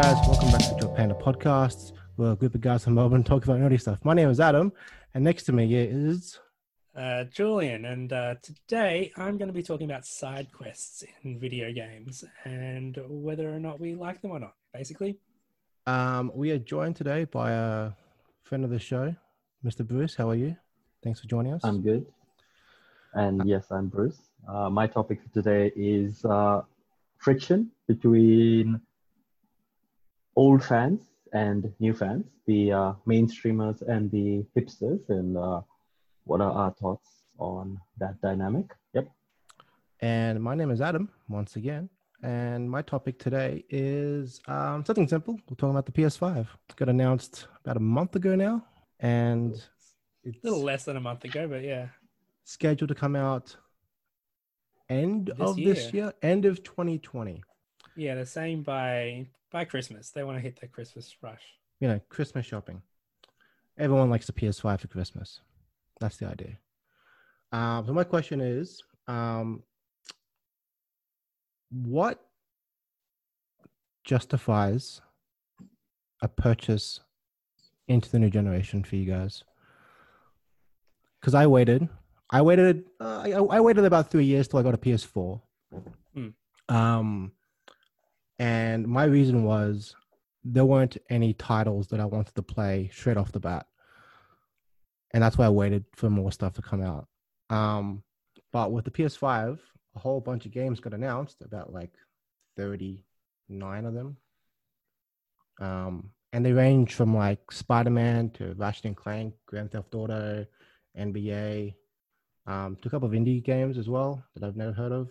guys, welcome back to Joe Panda Podcasts. We're a group of guys from Melbourne talking about nerdy stuff. My name is Adam, and next to me is uh, Julian, and uh, today I'm going to be talking about side quests in video games and whether or not we like them or not, basically. Um, we are joined today by a friend of the show, Mr. Bruce. How are you? Thanks for joining us. I'm good. And yes, I'm Bruce. Uh, my topic for today is uh, friction between old fans and new fans, the uh, mainstreamers and the hipsters, and uh, what are our thoughts on that dynamic? Yep. And my name is Adam, once again. And my topic today is um, something simple. We're talking about the PS5. It got announced about a month ago now, and it's a little less than a month ago, but yeah, scheduled to come out end this of year. this year, end of 2020. Yeah, the same by by Christmas. They want to hit the Christmas rush. You know, Christmas shopping. Everyone likes the PS5 for Christmas. That's the idea. Um, so my question is, um, what justifies a purchase into the new generation for you guys? Because I waited, I waited, uh, I, I, waited about three years till I got a PS4. Mm. Um, and my reason was there weren't any titles that I wanted to play straight off the bat. And that's why I waited for more stuff to come out. Um, but with the PS5, a whole bunch of games got announced, about like 39 of them. Um, and they range from like Spider Man to Ratchet and Clank, Grand Theft Auto, NBA, um, to a couple of indie games as well that I've never heard of.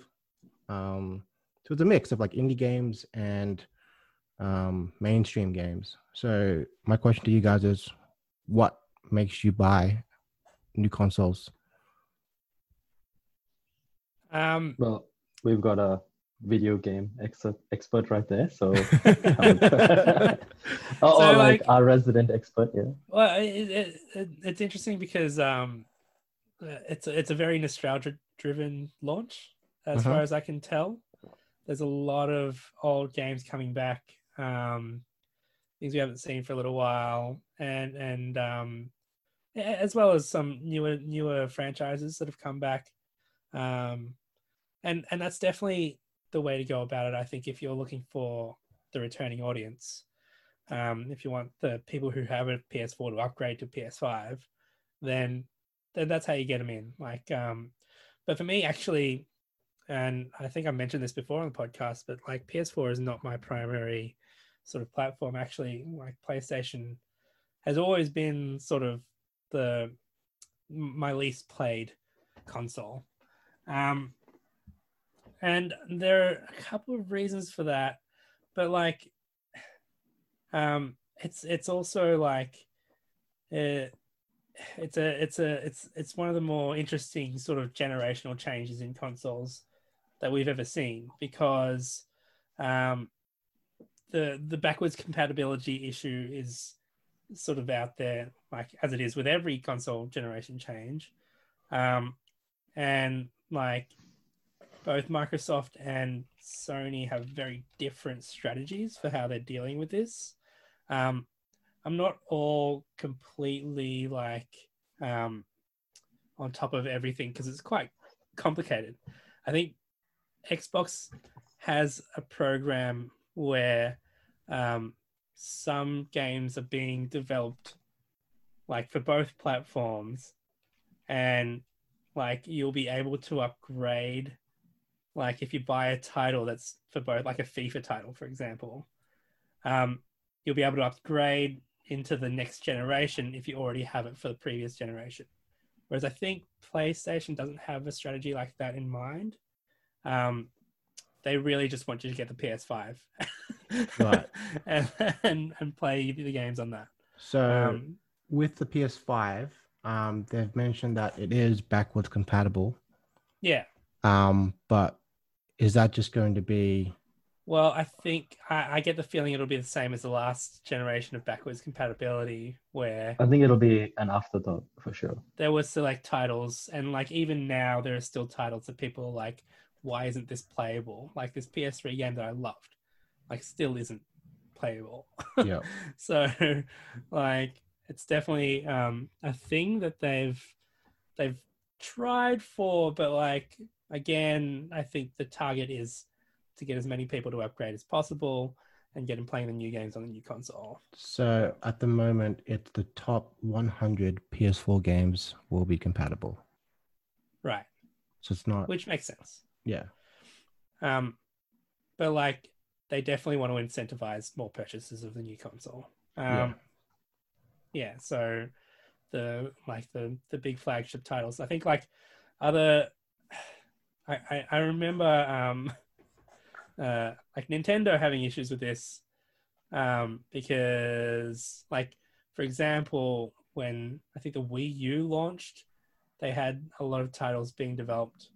Um, so it's a mix of like indie games and um, mainstream games. So my question to you guys is, what makes you buy new consoles? Um, well, we've got a video game expert expert right there. So, oh, so like, like, our resident expert, yeah. Well, it, it, it's interesting because um, it's a, it's a very nostalgia driven launch, as uh-huh. far as I can tell there's a lot of old games coming back, um, things we haven't seen for a little while, and and um, as well as some newer newer franchises that have come back, um, and and that's definitely the way to go about it. I think if you're looking for the returning audience, um, if you want the people who have a PS4 to upgrade to PS5, then then that's how you get them in. Like, um, but for me, actually, and I think I mentioned this before on the podcast, but like PS4 is not my primary sort of platform. Actually, like PlayStation has always been sort of the my least played console. Um, and there are a couple of reasons for that, but like, um, it's it's also like, it, it's a it's a it's it's one of the more interesting sort of generational changes in consoles that we've ever seen because um, the the backwards compatibility issue is sort of out there, like as it is with every console generation change, um, and like both Microsoft and Sony have very different strategies for how they're dealing with this. Um, I'm not all completely like um, on top of everything because it's quite complicated. I think Xbox has a program where um, some games are being developed like for both platforms. And like you'll be able to upgrade like if you buy a title that's for both like a FIFA title for example um, you'll be able to upgrade into the next generation if you already have it for the previous generation. Whereas I think PlayStation doesn't have a strategy like that in mind um, they really just want you to get the PS5, right, and, and, and play the games on that. So um, with the PS5, um, they've mentioned that it is backwards compatible. Yeah. Um, but is that just going to be? Well, I think I, I, get the feeling it'll be the same as the last generation of backwards compatibility, where I think it'll be an afterthought for sure. There were select titles, and like even now, there are still titles that people like why isn't this playable? Like this PS3 game that I loved, like still isn't playable. Yeah. so like it's definitely um, a thing that they've they've tried for, but like again, I think the target is to get as many people to upgrade as possible and get them playing the new games on the new console. So at the moment, it's the top 100 PS4 games will be compatible. Right. So it's not. Which makes sense. Yeah. Um, but like they definitely want to incentivize more purchases of the new console. Um, Yeah. yeah. So the like the the big flagship titles. I think like other. I I, I remember um, uh, like Nintendo having issues with this, um, because like for example when I think the Wii U launched, they had a lot of titles being developed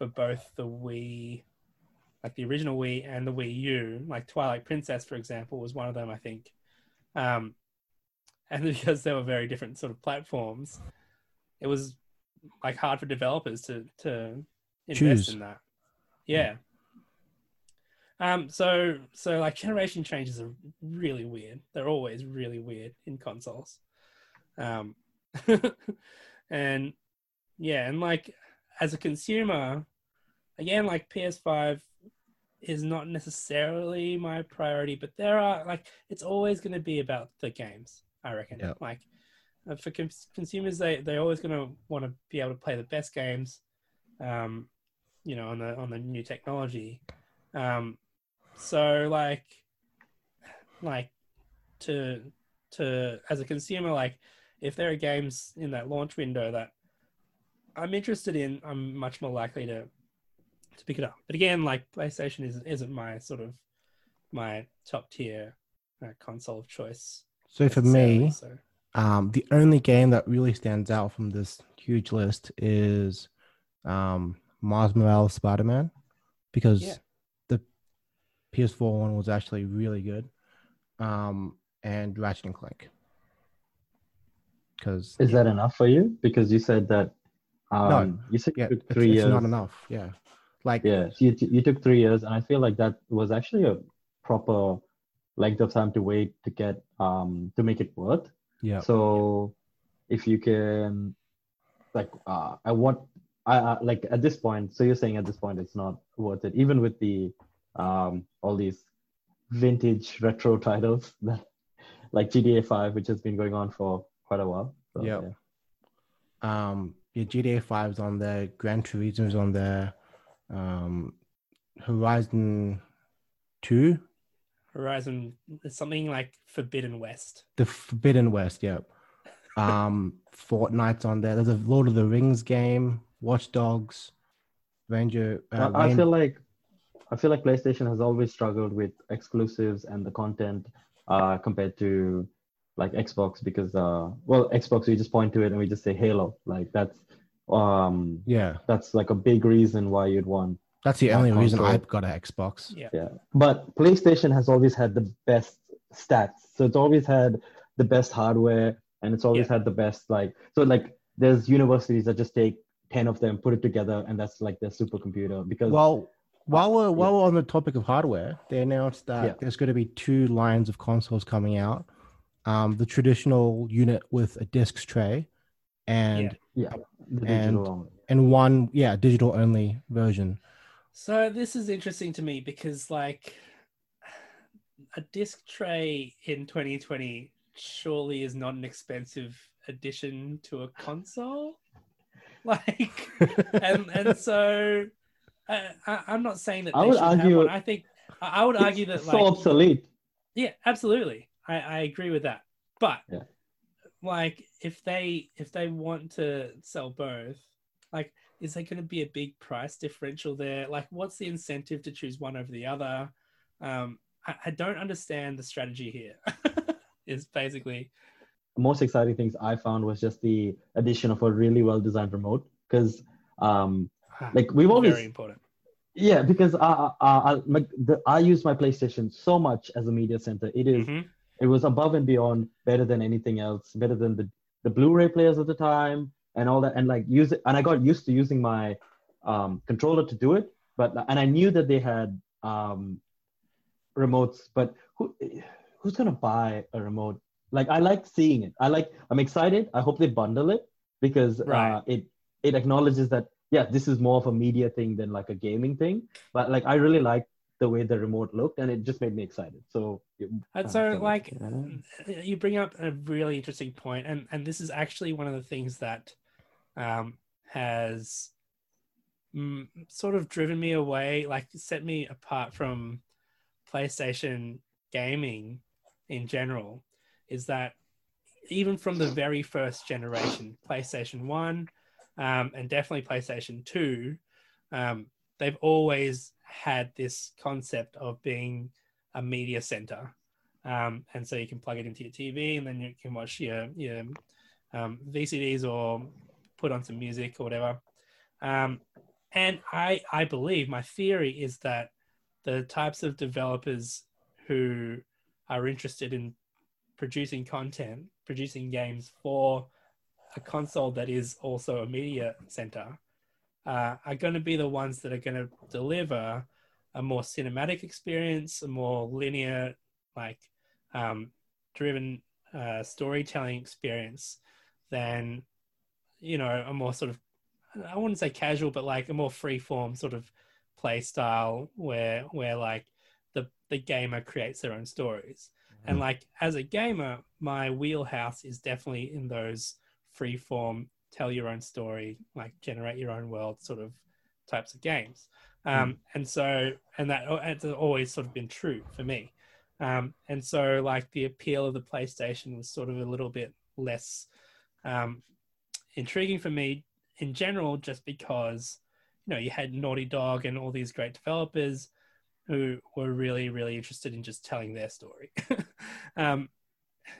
for both the Wii like the original Wii and the Wii U, like Twilight Princess, for example, was one of them, I think. Um, and because they were very different sort of platforms, it was like hard for developers to to invest Choose. in that. Yeah. Um. So so like generation changes are really weird. They're always really weird in consoles. Um. and yeah, and like as a consumer, again, like PS5 is not necessarily my priority, but there are like it's always going to be about the games. I reckon. Yeah. Like uh, for cons- consumers, they they're always going to want to be able to play the best games, um, you know, on the on the new technology. Um, so like, like to to as a consumer, like if there are games in that launch window that I'm interested in, I'm much more likely to to pick it up. But again, like PlayStation isn't isn't my sort of my top tier uh, console of choice. So for me, so um, the only game that really stands out from this huge list is um, Miles Morales Spider Man because Yeah. the PS4 one was actually really good, um, and Ratchet and Clank. Because Is that enough for you? Because you said that um, you said yeah, you it's, three it's years. not enough. Yeah, like Yeah, you, you took three years, and I feel like that was actually a proper length of time to wait to get um to make it worth. yeah, So if you can, like, uh, I want, I, I like at this point. So you're saying at this point it's not worth it, even with the um all these vintage retro titles that like GTA 5, which has been going on for quite a while. So, Yep. yeah. um, yeah, GTA 5 is on there, Gran is on there, um, Horizon 2, Horizon is something like Forbidden West. The Forbidden West, yeah. Um, Fortnite's on there. There's a Lord of the Rings game, Watch Dogs, Ranger. Uh, I, I feel like I feel like PlayStation has always struggled with exclusives and the content uh, compared to like Xbox because uh, well Xbox we just point to it and we just say Halo like that's um yeah, that's like a big reason why you'd want that's the That only reason. I've got an Xbox. Yeah. yeah but PlayStation has always had the best stats so it's always had the best hardware and it's always Yeah. had the best like so like there's universities that just take 10 of them put it together and that's like their supercomputer because Well, while we're while we're on the topic of hardware, they announced that Yeah. there's going to be two lines of consoles coming out. Um, the traditional unit with a disc tray, and yeah the and- only. and one yeah digital only version. So this is interesting to me because like a disc tray in 2020 surely is not an expensive addition to a console. Like and and so I, I, I'm not saying that I would should have argue one. I think I I would argue that It's like so obsolete yeah, absolutely. I, I agree with that. But Yeah. Like if they if they want to sell both, like is there gonna be a big price differential there? Like what's the incentive to choose one over the other? Um I, I don't understand the strategy here. is basically most exciting things I found was just the addition of a really well designed remote because um like we've always very important. yeah because I I, I, the, I use my PlayStation so much as a media center it is- Mhm. It was above and beyond better than anything else better than the the Blu-ray players at the time and all that and like use it and I got used to using my um controller to do it but and I knew that they had um remotes, but who who's gonna buy a remote? Like I like seeing it. I like. I'm excited. I hope they bundle it because Right. uh, it it acknowledges that yeah, this is more of a media thing than like a gaming thing. But like I really like the way the remote looked, and it just made me excited. So And so, so, like, yeah. you bring up a really interesting point, and and this is actually one of the things that um, has mm, sort of driven me away, like set me apart from PlayStation gaming in general, is that even from the very first generation, PlayStation One, um, and definitely PlayStation Two, um, they've always had this concept of being a media center. Um, and so you can plug it into your TV and then you can watch your, your um, VCDs or put on some music or whatever. Um, and I, I believe my theory is that the types of developers who are interested in producing content, producing games for a console that is also a media center, uh, are going to be the ones that are going to deliver a more cinematic experience, a more linear, like um, driven uh, storytelling experience than you know a more sort of I wouldn't say casual, but like a more free form sort of play style where where like the the gamer creates their own stories. And like as a gamer, my wheelhouse is definitely in those free form, tell your own story, like generate your own world sort of types of games. Um, And so, and that it's always sort of been true for me. Um, and so, like the appeal of the PlayStation was sort of a little bit less um, intriguing for me in general, just because you know you had Naughty Dog and all these great developers who were really, really interested in just telling their story. um,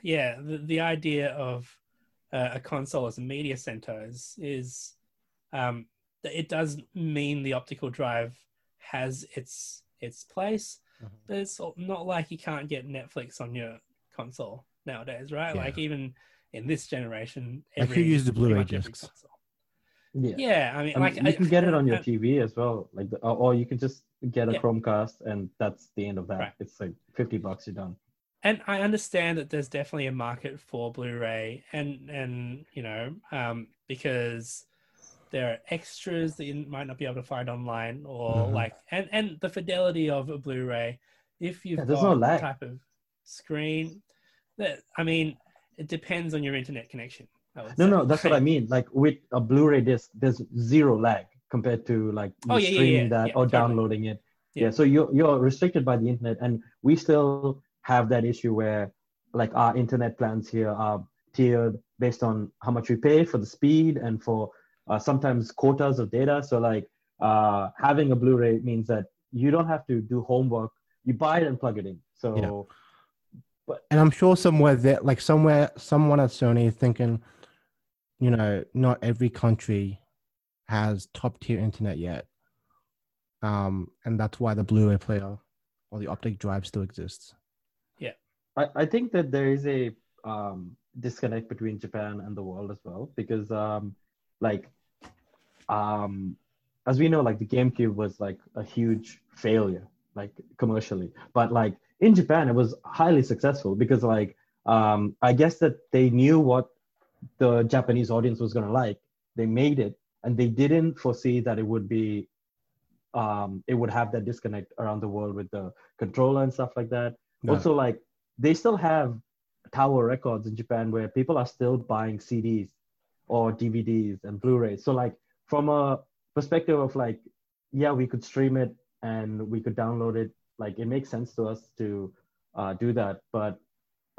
yeah, the, the idea of uh, a console as a media center is, is um, it does mean the optical drive has its its place, Mhm. but it's not like you can't get Netflix on your console nowadays, right? Yeah. Like even in this generation, Like, who used the pretty Blu-ray discs? yeah. Yeah, I mean, I mean, like you can get it on your I- TV as well, like, the, or, or you can just get a Yeah. Chromecast, and that's the end of that. Right. It's like fifty bucks, you're done. And I understand that there's definitely a market for Blu-ray, and and you know, um, because there are extras that you might not be able to find online, or Mhm. like, and and the fidelity of a Blu-ray, if you've Yeah, got no lag. type of screen, that I mean, it depends on your internet connection. No, say, no, that's what I mean. Like with a Blu-ray disc, there's zero lag compared to like Oh, yeah, streaming yeah, that or totally. downloading it. Yeah. Yeah. so you're you're restricted by the internet, and we still have that issue where like our internet plans here are tiered based on how much we pay for the speed and for uh, sometimes quotas of data. So like uh, having a Blu-ray means that you don't have to do homework. You buy it and plug it in. So but And I'm sure somewhere that, like somewhere, someone at Sony is thinking, you know, not every country has top tier internet yet. Um, and that's why the Blu-ray player or the optic drive still exists. I, I think that there is a um, disconnect between Japan and the world as well because um, like um, as we know like the GameCube was like a huge failure like commercially. But like in Japan it was highly successful because like um, I guess that they knew what the Japanese audience was going to like. They made it and they didn't foresee that it would be um, it would have that disconnect around the world with the controller and stuff like that. No. also like they still have tower records in japan where people are still buying cds or dvds and blu-rays so like from a perspective of like yeah we could stream it and we could download it like it makes sense to us to uh, do that but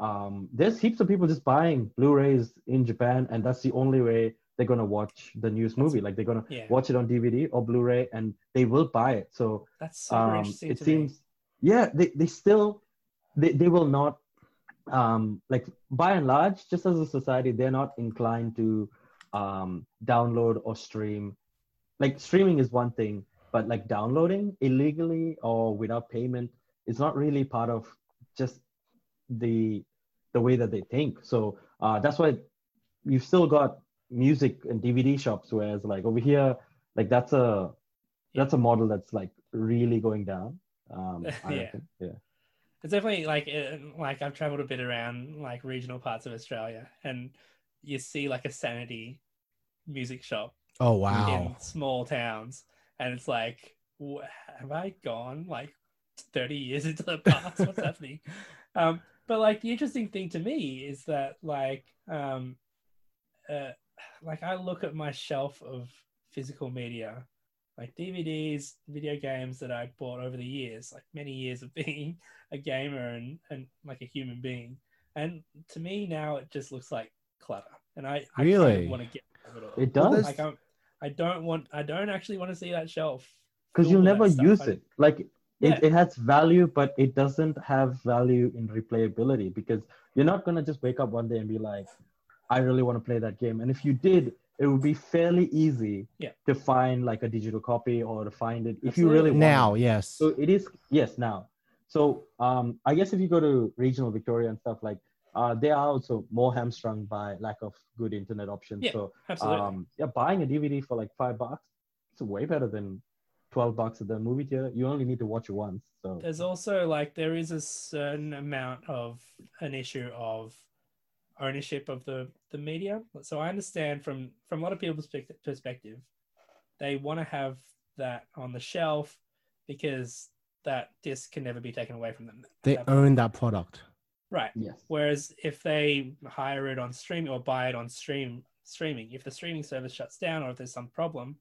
um, there's heaps of people just buying blu-rays in japan and that's the only way they're going to watch the news movie like they're going to Yeah. watch it on dvd or blu-ray and they will buy it so That's super um, interesting. it seems me. yeah they, they still they, they will not um like by and large just as a society they're not inclined to um download or stream like streaming is one thing but like downloading illegally or without payment is not really part of just the the way that they think so uh that's why you've still got music and dvd shops whereas like over here like that's a that's a model that's like really going down um Yeah. reckon. yeah it's definitely like it, like I've traveled a bit around like regional parts of Australia, and you see like a sanity music shop Oh wow! in small towns, and it's like, wh- have I gone like thirty years into the past? What's happening? Um, but like the interesting thing to me is that like um, uh, like I look at my shelf of physical media, like DVDs, video games that I bought over the years, like many years of being a gamer and and like a human being, and to me now it just looks like clutter, and I, I Really? want to get rid of it. It does Like I'm, I don't want. I don't actually want to see that shelf. because you'll never use I- it. Like Yeah. it, it has value, but it doesn't have value in replayability because you're not gonna just wake up one day and be like, I really want to play that game. And if you did, it would be fairly easy Yeah. to find like a digital copy or to find it if you really Absolutely. want it. Now, yes. So it is yes now. So um, I guess if you go to regional Victoria and stuff like, uh, they are also more hamstrung by lack of good internet options. Yeah, So Absolutely. um, yeah, buying a DVD for like five bucks, it's way better than twelve bucks at the movie theater. You only need to watch it once. So There's also like there is a certain amount of an issue of ownership of the the media. So I understand from from a lot of people's perspective, they want to have that on the shelf because that disc can never be taken away from them. they That- own that product. right. yes, Whereas if they hire it on stream or buy it on stream streaming, if the streaming service shuts down or if there's some problem,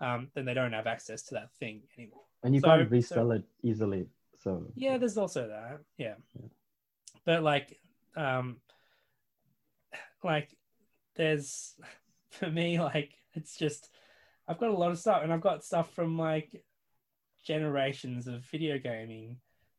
um, then they don't have access to that thing anymore. and you So- can't so- resell it easily. So Yeah, there's also that. Yeah. Yeah. But like um like there's for me like it's just I've got a lot of stuff and I've got stuff from like generations of video gaming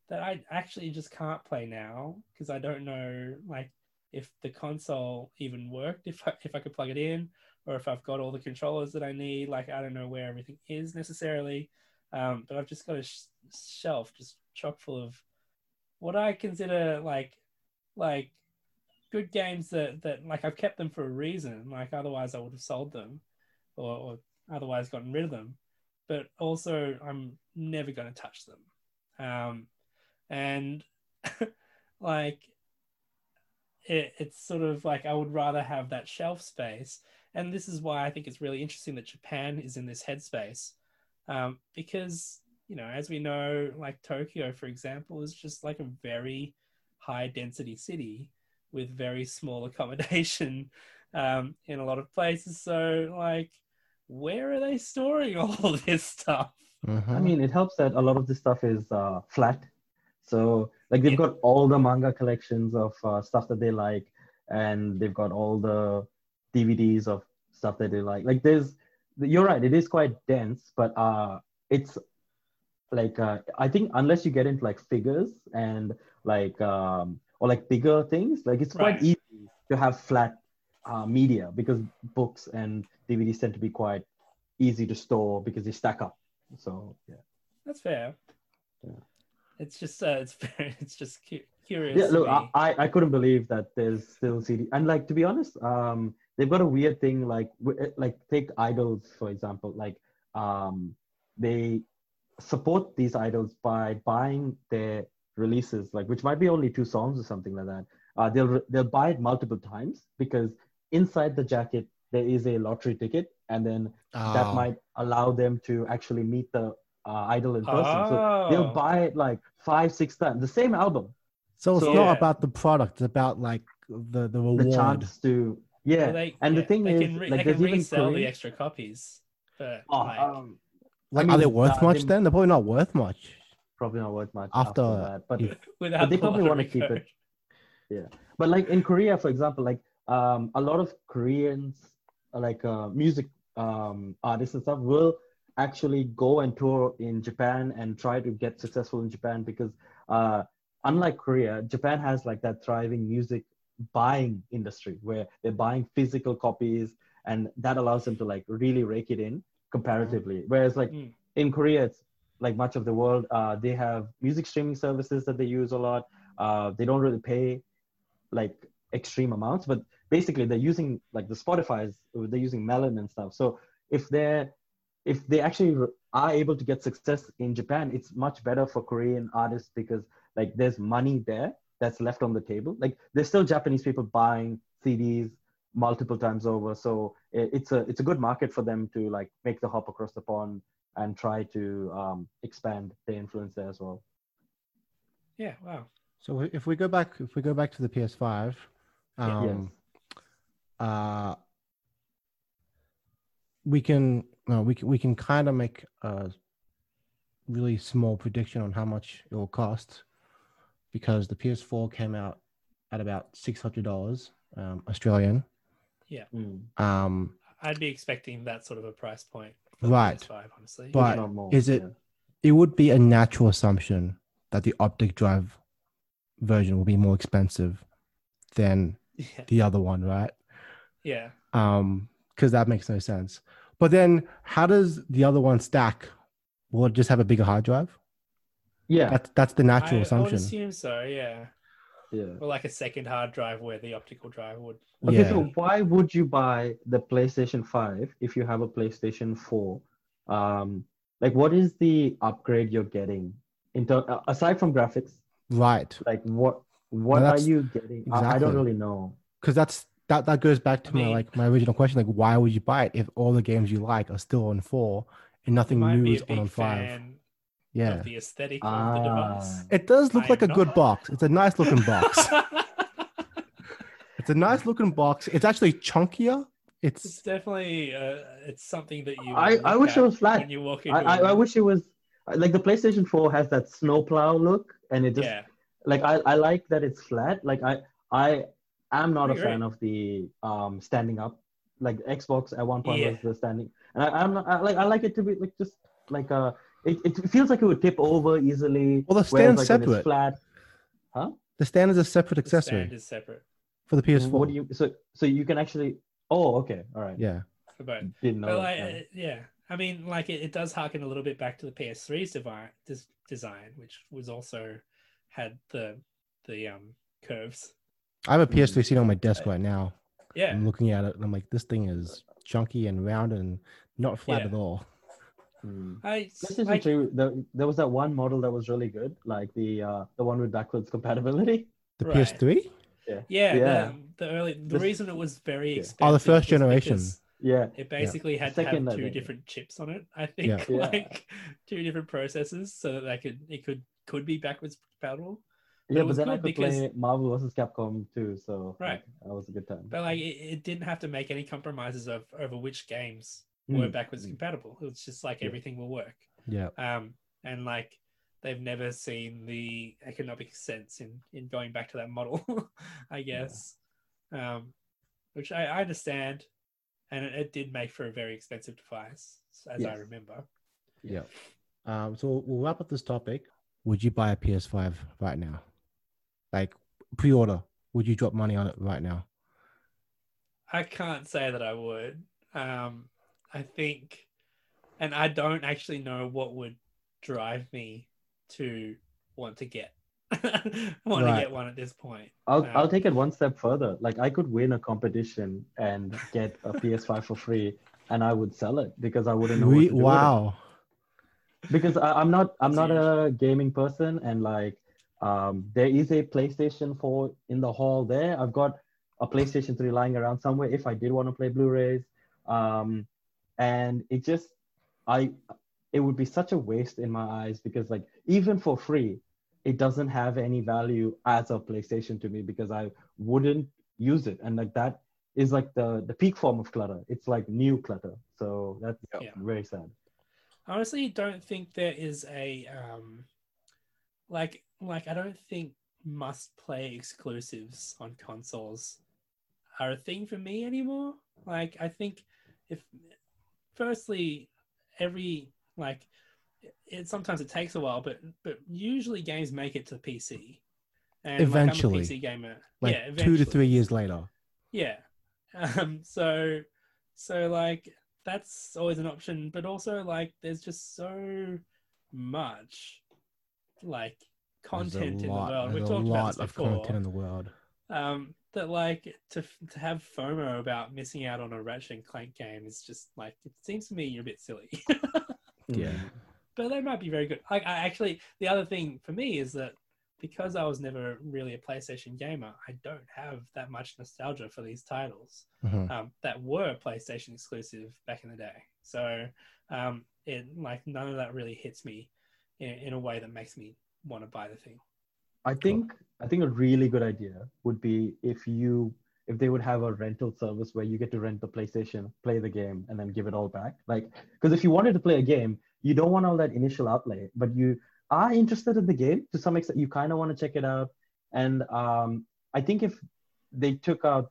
that I actually just can't play now because I don't know like if the console even worked if I, if I could plug it in or if I've got all the controllers that I need like I don't know where everything is necessarily um, but I've just got a sh- shelf just chock full of what I consider like like good games that that like I've kept them for a reason. Like otherwise I would have sold them, or, or otherwise gotten rid of them. But also I'm never going to touch them, um, and like it, it's sort of like I would rather have that shelf space. And this is why I think it's really interesting that Japan is in this headspace um, because you know as we know like tokyo for example is just like a very high density city with very small accommodation um, in a lot of places so like where are they storing all this stuff I Mhm. mean, it helps that a lot of this stuff is uh, flat. So, like, they've Yeah. got all the manga collections of uh, stuff that they like, and they've got all the DVDs of stuff that they like. Like, there's, you're right, it is quite dense, but uh, it's like, uh, I think unless you get into like figures and like, um, or like bigger things, like, it's quite Right. easy to have flat uh, media because books and DVDs tend to be quite easy to store because they stack up. So, yeah. that's fair Yeah. it's just uh, it's very it's just cu- curious yeah look. I, I I couldn't believe that there's still cd and like to be honest um they've got a weird thing like eh, like take idols for example like um they support these idols by buying their releases like which might be only two songs or something like that uh they'll they'll buy it multiple times because inside the jacket there is a lottery ticket and then that Oh. might allow them to actually meet the uh, idol in person so they'll Oh. buy it like five six times the same album So it's So- not Yeah. about the product; it's about like the the the reward. chance to yeah Well, they- and the thing they is can re- like they there's can even resell the extra copies but Oh, like, um, like, I are they worth uh, much? they- then they're probably not worth much. Probably not worth much After after, that but you- without they probably wanna keep it. Yeah, but like in korea for example like um a lot of koreans like uh, music um artists and stuff will actually go and tour in japan and try to get successful in japan because uh unlike korea japan has like that thriving music buying industry where they're buying physical copies and that allows them to like really rake it in comparatively. Whereas like Mm. in korea it's like much of the world. Uh, they have music streaming services that they use a lot. Uh, they don't really pay like extreme amounts but basically they're using like the spotify's they're using melon and stuff. So if they're if they actually are able to get success in japan it's much better for korean artists because like there's money there that's left on the table. Like there's still Japanese people buying CDs multiple times over, so it's a it's a good market for them to like make the hop across the pond and try to um, expand their influence there as well. Yeah. Wow. So if we go back, if we go back to the PS5, um, uh, we can no, we can we can kind of make a really small prediction on how much it will cost because the PS4 came out at about six hundred dollars um, Australian. Yeah. Mm. Um, I'd be expecting that sort of a price point. For Right. PS5, honestly. But not more, is it- yeah. it would be a natural assumption that the optic drive version will be more expensive than yeah. the other one, right? Yeah. um because that makes no sense but then how does the other one stack will it just have a bigger hard drive Yeah, that's that's the natural I, I assumption assume so. Yeah. Yeah. Or like a second hard drive where the optical drive would. Okay, Yeah. so why would you buy the PlayStation 5 if you have a PlayStation 4? Um, like, what is the upgrade you're getting? In ter- uh, aside from graphics, right like what what are you getting? I, I don't really know. because that's that that goes back to I my mean- like my original question like why would you buy it if all the games you like are still on four and nothing new is on on five fan yeah of the aesthetic of the device. Ah. it does look I like a am good box it's a nice looking box it's a nice looking box it's actually chunkier it's it's definitely uh, it's something that you. I- I wish it was flat. when you walk I, into. I, a I room. wish it was like the PlayStation 4 has that snowplow look, and it just Yeah. like I, I like that it's flat. Like I I am not I a agree. fan of the um standing up. Like Xbox at one point Yeah. was the standing, and I, I'm not I, like I like it to be like just like uh it, it feels like it would tip over easily. Well, the stand's like, separate. Flat. huh? the stand is a separate The accessory stand is separate for the ps4 What do you so so you can actually? Oh, okay, all right. yeah for both. Didn't know. But like, yeah. uh, yeah, I mean, like it, it does harken a little bit back to the PS3's devi- des- design, which was also had the the um curves. I have a Mm. PS3 sitting on my desk right now. Yeah, I'm looking at it and I'm like, this thing is chunky and round and not flat Yeah. at all. Hmm. I PlayStation like, 3, there, there was that one model that was really good, like the uh, the one with backwards compatibility. The Right. PS3? yeah, Yeah. The, the early the This- reason it was very Yeah. expensive. Oh, the first generation. Yeah, It basically had to Second, I have two think. different chips on it. I think Yeah. Yeah. like two different processors, so that they could it could could be backwards compatible. But yeah, but then I good could play Marvel vs. Capcom 2, so Right. like, that was a good time. But like it, it didn't have to make any compromises of over which games were Mm. backwards Mm. compatible. It was just like Yeah. everything will work. Yeah. Um, and like they've never seen the economic sense in in going back to that model, I guess. Um, which I, I understand, and it, it did make for a very expensive device, as I remember. Yeah. Um, so we'll wrap up this topic. Would you buy a PS5 right now? Like pre order. Would you drop money on it right now? I can't say that I would. Um, I think, and I don't actually know what would drive me to want to get want Right. to get one at this point. I'll Um, I'll take it one step further. Like I could win a competition and get a PS5 for free, and I would sell it because I wouldn't know what We, to do with it. wow. because I, I'm not I'm not a gaming person and like um there is a PlayStation 4 in the hall there. I've got a PlayStation 3 lying around somewhere if I did want to play Blu-rays. Um and it just I it would be such a waste in my eyes because like even for free it doesn't have any value as a PlayStation to me because I wouldn't use it and like that is like the the peak form of clutter. It's like new clutter. So that's Yeah. very sad. honestly don't think there is a um like like I don't think must play exclusives on consoles are a thing for me anymore. Like I think if firstly every like it sometimes it takes a while, but but usually games make it to PC. And Eventually. like, PC gamer. Like yeah, two to three years later. Yeah. Um, so so like that's always an option, but also like there's just so much like content in the lot- world. We've there's a talked about lot this of before. content in the world. Um, that like to to have FOMO about missing out on a Ratchet and Clank game is just like it seems to me you're a bit silly. Yeah. But they might be very good. Like I actually, the other thing for me is that because I was never really a PlayStation gamer, I don't have that much nostalgia for these titles Mhm. um, that were PlayStation exclusive back in the day. So um, it like none of that really hits me in, in a way that makes me want to buy the thing. I think I think a really good idea would be if you if they would have a rental service where you get to rent the PlayStation, play the game, and then give it all back. Like, because if you wanted to play a game, you don't want all that initial outlay, but you are interested in the game to some extent. You kind of want to check it out, and um, I think if they took out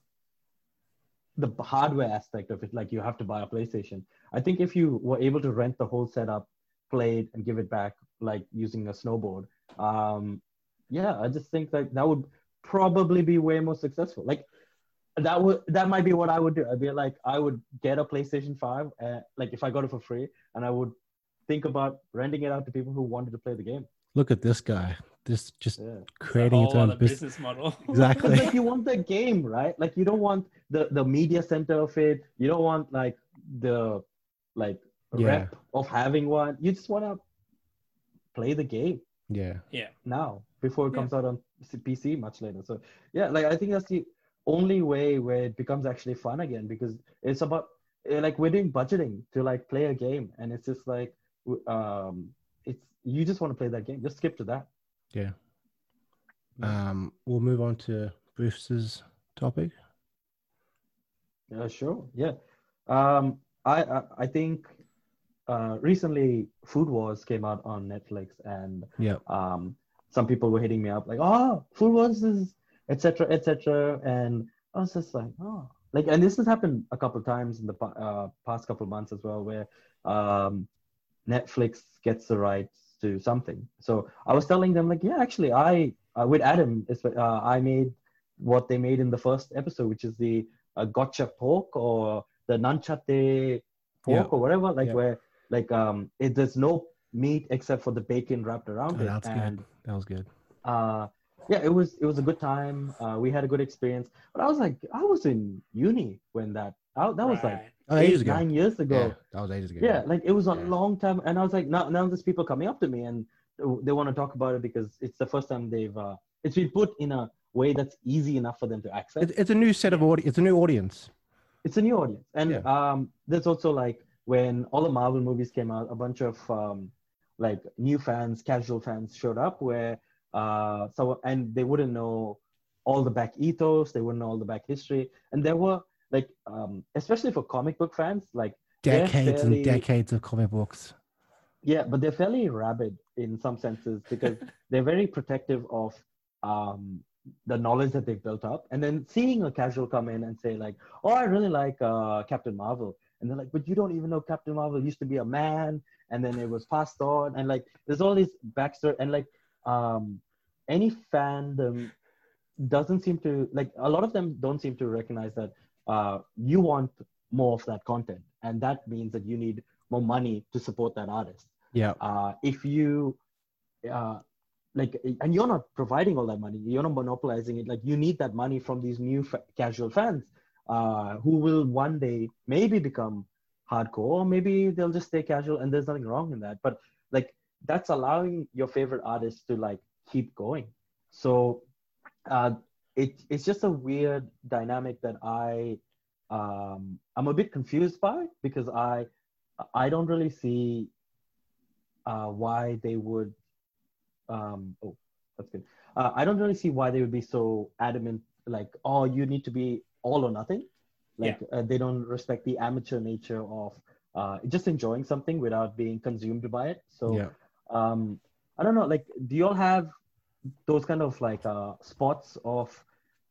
the hardware aspect of it, like you have to buy a PlayStation, I think if you were able to rent the whole setup, play it, and give it back, like using a snowboard, um, yeah, I just think that that would probably be way more successful. Like that would that might be what I would do. I'd be like, I would get a PlayStation Five, uh, like if I got it for free, and I would think about renting it out to people who wanted to play the game. Look at this guy. This just Yeah. creating a its own business. business model. Exactly. Because like you want the game, right? Like you don't want the the media center of it. You don't want like the like Yeah. rep of having one. You just want to play the game Yeah. Yeah. now before it Yeah. comes out on PC much later. So yeah, like I think that's the only way where it becomes actually fun again because it's about eh, like we're doing budgeting to like play a game and it's just like um it's you just want to play that game. Just skip to that. Yeah. Yeah. Um, we'll move on to Bruce's topic. Yeah, sure. Yeah. Um, I, I I think uh, recently Food Wars came out on Netflix, and Yeah. um, some people were hitting me up like, "Oh, Food Wars is etc. etc." And I was just like, "Oh." Like, and this has happened a couple of times in the uh, past couple of months as well, where um, Netflix gets the rights to something. So I was telling them like, yeah, actually, I uh, with Adam, is uh, I made what they made in the first episode, which is the uh, gotcha pork or the nanchate pork Yeah. or whatever, like Yeah. where like um, it, there's no meat except for the bacon wrapped around Oh, it. that's and good. That was good. uh, yeah, it was it was a good time. Uh, we had a good experience. But I was like, I was in uni when that I, that was like Right. Oh, eight, ages ago. nine years ago. Yeah, that was ages ago. Yeah, like it was a Yeah. long time, and I was like, now now there's people coming up to me and they want to talk about it because it's the first time they've uh, it's been put in a way that's easy enough for them to access. It, it's a new set of audience. It's a new audience. it's a new audience, and Yeah. um, there's also like when all the Marvel movies came out, a bunch of um, like new fans, casual fans showed up where uh, so and they wouldn't know all the back ethos, they wouldn't know all the back history, and there were like um, especially for comic book fans, like Decades fairly- and decades of comic books. Yeah, but they're fairly rabid in some senses because they're very protective of um, the knowledge that they've built up. And then seeing a casual come in and say like, "Oh, I really like uh, Captain Marvel," and they're like, "But you don't even know Captain Marvel used to be a man, and then it was passed on, and like there's all this backstory, and like um, any fandom doesn't seem to like a lot of them don't seem to recognize that uh, you want more of that content, and that means that you need more money to support that artist Yeah. uh, if you uh, like and you're not providing all that money you're not monopolizing it like you need that money from these new fa- casual fans uh, who will one day maybe become hardcore or maybe they'll just stay casual and there's nothing wrong in that. But like that's allowing your favorite artist to like keep going. So uh, it, it's just a weird dynamic that i um, i'm a bit confused by because i i don't really see uh, why they would um, oh that's good. Uh, i don't really see why they would be so adamant like oh you need to be all or nothing like uh, they don't respect the amateur nature of uh, just enjoying something without being consumed by it so yeah. um, i don't know like do you all have those kind of like uh, spots of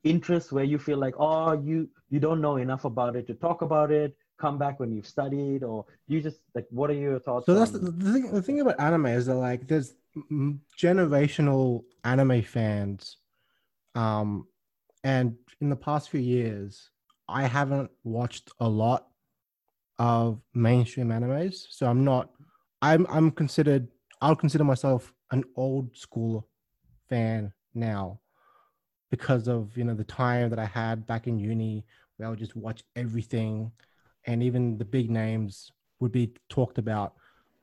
interest where you feel like oh you you don't know enough about it to talk about it come back when you've studied or you just like what are your thoughts So that's the, the thing. The thing about anime is that like there's generational anime fans, um, and in the past few years, I haven't watched a lot of mainstream animes. So I'm not. I'm I'm considered. I'll consider myself an old school fan now because of you know the time that I had back in uni where I would just watch everything, and even the big names would be talked about.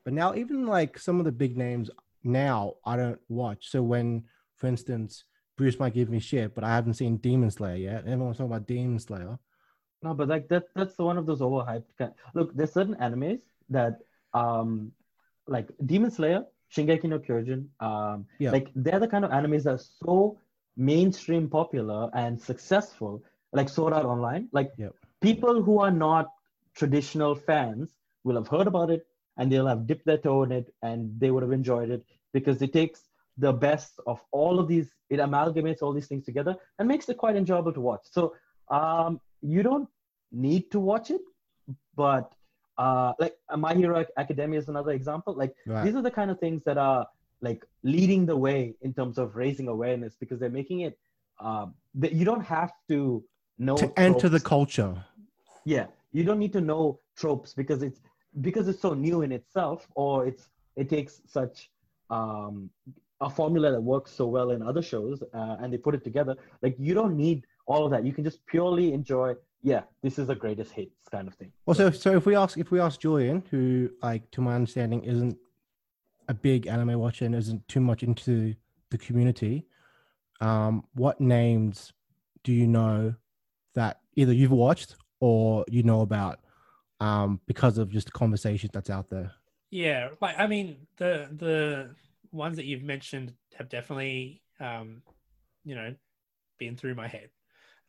But now even like some of the big names now I don't watch. So when for instance, Bruce might give me shit, but I haven't seen Demon Slayer yet. Everyone's talking about Demon Slayer. No, but like that that's one of those overhyped kind. Look, there's certain animes that um like Demon Slayer, Shingeki no Kyojin, um Yeah. like they're the kind of animes that are so mainstream popular and successful, like Sword Art Online. Like Yep. people who are not traditional fans will have heard about it and they'll have dipped their toe in it and they would have enjoyed it because it takes the best of all of these, it amalgamates all these things together and makes it quite enjoyable to watch. So um you don't need to watch it, but uh, like uh, My Hero Academia is another example. Like Right. these are the kind of things that are like leading the way in terms of raising awareness because they're making it. Um, that you don't have to know to enter the culture. Yeah, you don't need to know tropes because it's because it's so new in itself, or it's it takes such um, a formula that works so well in other shows, uh, and they put it together. Like you don't need all of that. You can just purely enjoy. Yeah, this is the greatest hits kind of thing. Also, so so if we ask if we ask Julian, who like to my understanding isn't a big anime watcher and isn't too much into the community, um, what names do you know that either you've watched or you know about um, because of just the conversation that's out there? Yeah, like I mean, the the ones that you've mentioned have definitely, um, you know, been through my head at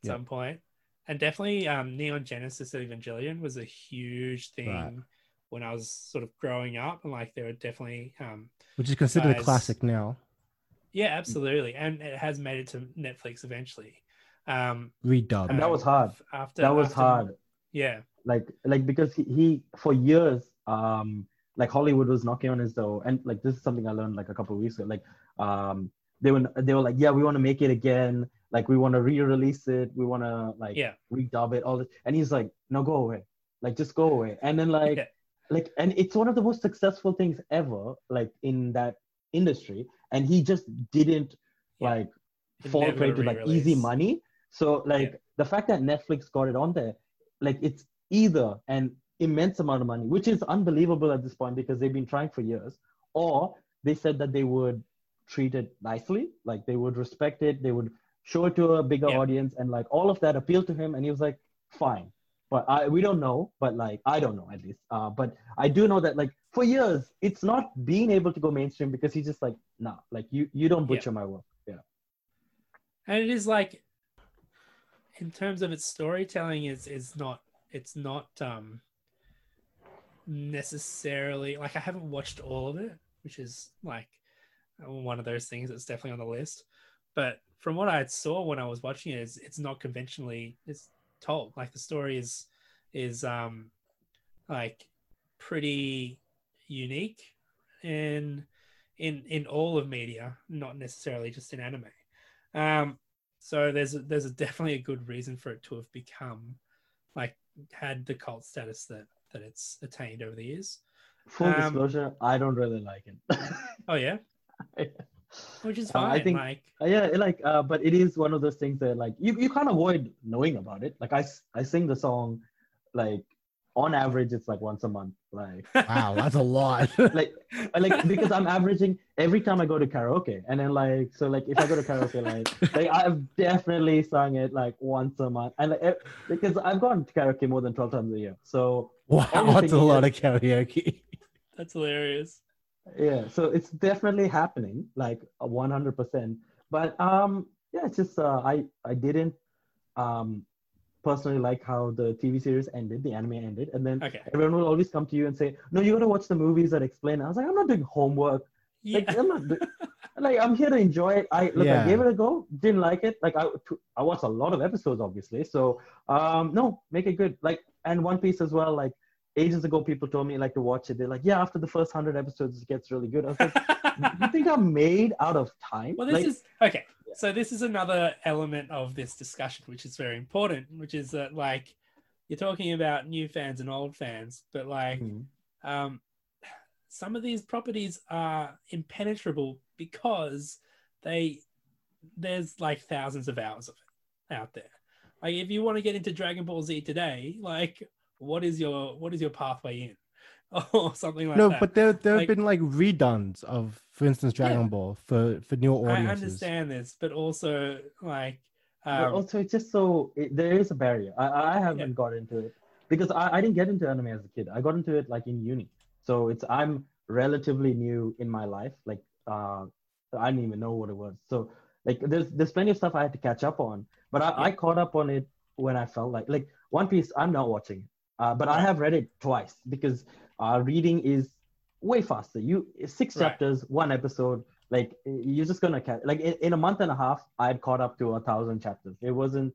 Yeah. some point, and definitely, um, Neon Genesis Evangelion was a huge thing Right. when I was sort of growing up, and like there were definitely, um, Which is considered a classic now, yeah, absolutely, and it has made it to Netflix eventually. Um, redubbed. And that was hard. After that was after- hard. Yeah, like like because he, he for years um like hollywood was knocking on his door and like this is something i learned like a couple of weeks ago like um they were they were like yeah we want to make it again like we want to re-release it we want to like Yeah. redub it all this and he's like no go away like just go away and then like Yeah. like and it's one of the most successful things ever like in that industry and he just didn't Yeah. like fall prey to like easy money so like the fact that netflix got it on there like it's either an immense amount of money which is unbelievable at this point because they've been trying for years or they said that they would treat it nicely like they would respect it they would show it to a bigger Yeah. audience and like all of that appealed to him and he was like fine. But I, we don't know but like i don't know at least. Uh, but i do know that like for years it's not being able to go mainstream because he's just like nah like you you don't Yeah. butcher my work. Yeah. And it is like in terms of its storytelling is is not it's not um necessarily like i haven't watched all of it which is like one of those things that's definitely on the list but from what i saw when i was watching it is it's not conventionally it's told like the story is is um like pretty unique in in in all of media not necessarily just in anime. Um so there's a, there's a definitely a good reason for it to have become like had the cult status that that it's attained over the years. full Um, disclosure i don't really like it. Oh yeah, which is Uh, I fine. think- like Uh, yeah like uh, but it is one of those things that like you, you can't avoid knowing about it like I, I sing the song like on average it's like once a month like wow, that's a lot. like like because i'm averaging every time i go to karaoke and then like so like if i go to karaoke like like i've definitely sung it like once a month and like, eh, because i've gone to karaoke more than 12 times a year so wow, that's a lot is- of karaoke. that's hilarious. Yeah so it's definitely happening like a 100% but um yeah it's just uh, i i didn't um personally like how the tv series ended the anime ended. And then Okay. everyone will always come to you and say no you gotta watch the movies that explain i was like i'm not doing homework. Yeah. like i'm not do- like i'm here to enjoy it. I look Yeah. i gave it a go didn't like it. Like i i watched a lot of episodes obviously. So um no make it good. Like and one piece as well like ages ago people told me like to watch it they're like yeah after the first 100 episodes it gets really good i was like you think i'm made out of time well, this like, is okay. So this is another element of this discussion, which is very important, which is that like you're talking about new fans and old fans, but like Mhm. um, some of these properties are impenetrable because they there's like thousands of hours of it out there. Like if you want to get into Dragon Ball Z today, like what is your what is your pathway in? or something like no, that. No, but there there have been like redones of, for instance, Dragon Yeah. Ball for for new audiences. I audiences. understand this, but also like But um, also, it's just so it, there is a barrier. I, I haven't Yeah. got into it because I, I didn't get into anime as a kid. I got into it like in uni. So it's I'm relatively new in my life. Like uh, I didn't even know what it was. So like there's there's plenty of stuff I had to catch up on. But I, I caught up on it when I felt like like One Piece. I'm not watching it, uh, but I have read it twice because uh, reading is way faster. You six Right. chapters, one episode. Like you're just gonna catch. Like in, in a month and a half, I had caught up to a thousand chapters. It wasn't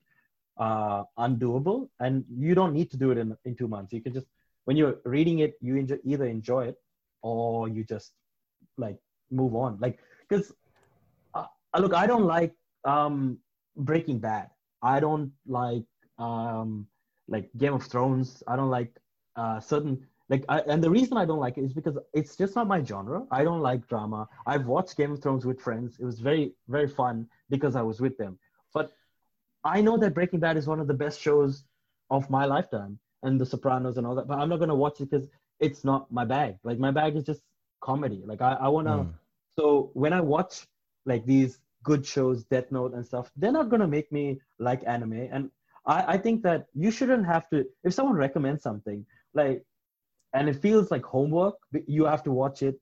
uh, undoable, and you don't need to do it in in two months. You can just when you're reading it, you enjoy, either enjoy it or you just like move on. Like because uh, look, I don't like um, Breaking Bad. I don't like um, like Game of Thrones. I don't like uh, certain like I, and the reason I don't like it is because it's just not my genre. I don't like drama. I've watched Game of Thrones with friends. It was very very fun because I was with them. But I know that Breaking Bad is one of the best shows of my lifetime and The Sopranos and all that. But I'm not gonna watch it because it's not my bag. Like my bag is just comedy. Like I, I wanna Mm. so when I watch like these good shows, Death Note and stuff, they're not gonna make me like anime. And I, I think that you shouldn't have to if someone recommends something like and it feels like homework, but you have to watch it.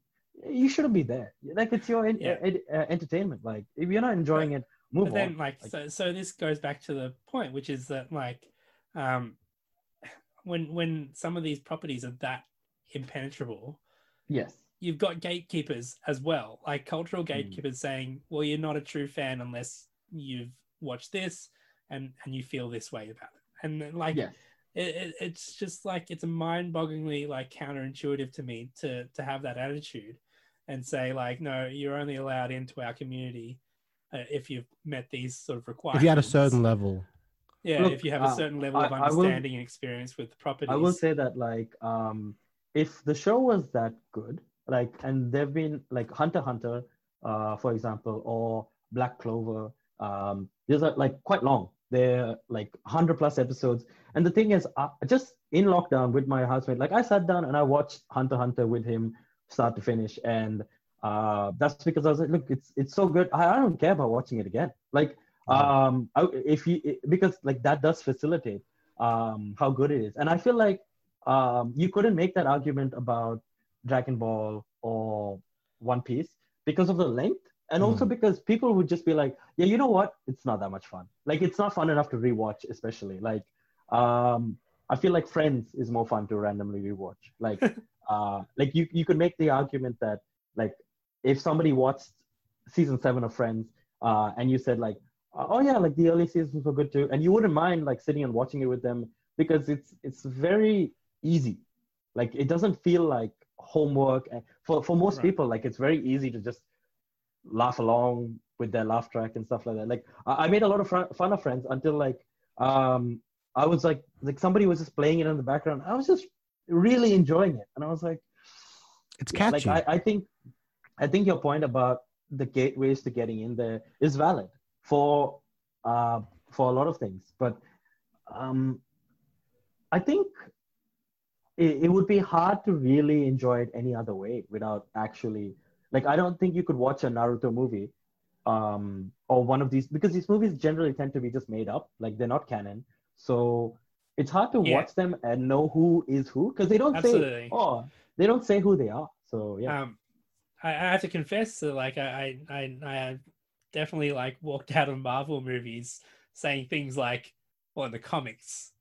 You shouldn't be there. Like it's your en- Yeah. ed- uh, entertainment. Like if you're not enjoying it, move but then on. like Like- so so this goes back to the point which is that like um when when some of these properties are that impenetrable yes. you've got gatekeepers as well like cultural Hmm. gatekeepers saying well you're not a true fan unless you've watched this and and you feel this way about it and then, like Yes. it, it, it's just like it's a mind-bogglingly like counterintuitive to me to to have that attitude and say like no you're only allowed into our community uh, if you've met these sort of requirements If you had a certain level, yeah Look, if you have a uh, certain level I- of I will- understanding and experience with the properties I will say that like um if the show was that good, like and there've been like Hunter Hunter, uh, for example, or Black Clover, um, these are like quite long. They're like hundred plus episodes. And the thing is, uh, just in lockdown with my housemate, like I sat down and I watched Hunter Hunter with him start to finish, and uh, that's because I was like, look, it's it's so good. I, I don't care about watching it again. Like um, I, if you because like that does facilitate um, how good it is. And I feel like um, you couldn't make that argument about Dragon Ball or One Piece because of the length, and also because people would just be like, yeah, you know what? It's not that much fun. Like it's not fun enough to rewatch, especially like. Um, I feel like Friends is more fun to randomly rewatch. Like, uh, like you you could make the argument that like if somebody watched season seven of Friends, uh, and you said like, oh yeah, like the early seasons were good too, and you wouldn't mind like sitting and watching it with them because it's it's very easy. Like it doesn't feel like homework. And for for most Right. people, like it's very easy to just laugh along with their laugh track and stuff like that. Like I, I made a lot of fun, fun of Friends until like um I was like like somebody was just playing it in the background. I was just really enjoying it, and I was like, it's catchy. like I, I think I think your point about the gateways to getting in there is valid for uh, for a lot of things, but um, I think it, it would be hard to really enjoy it any other way without actually like I don't think you could watch a Naruto movie um, or one of these because these movies generally tend to be just made up, like they're not canon. So it's hard to Yeah. watch them and know who is who because they don't Absolutely. say oh they don't say who they are. So yeah. um I, I have to confess that like I, I I I definitely like walked out of Marvel movies saying things like, well in the comics,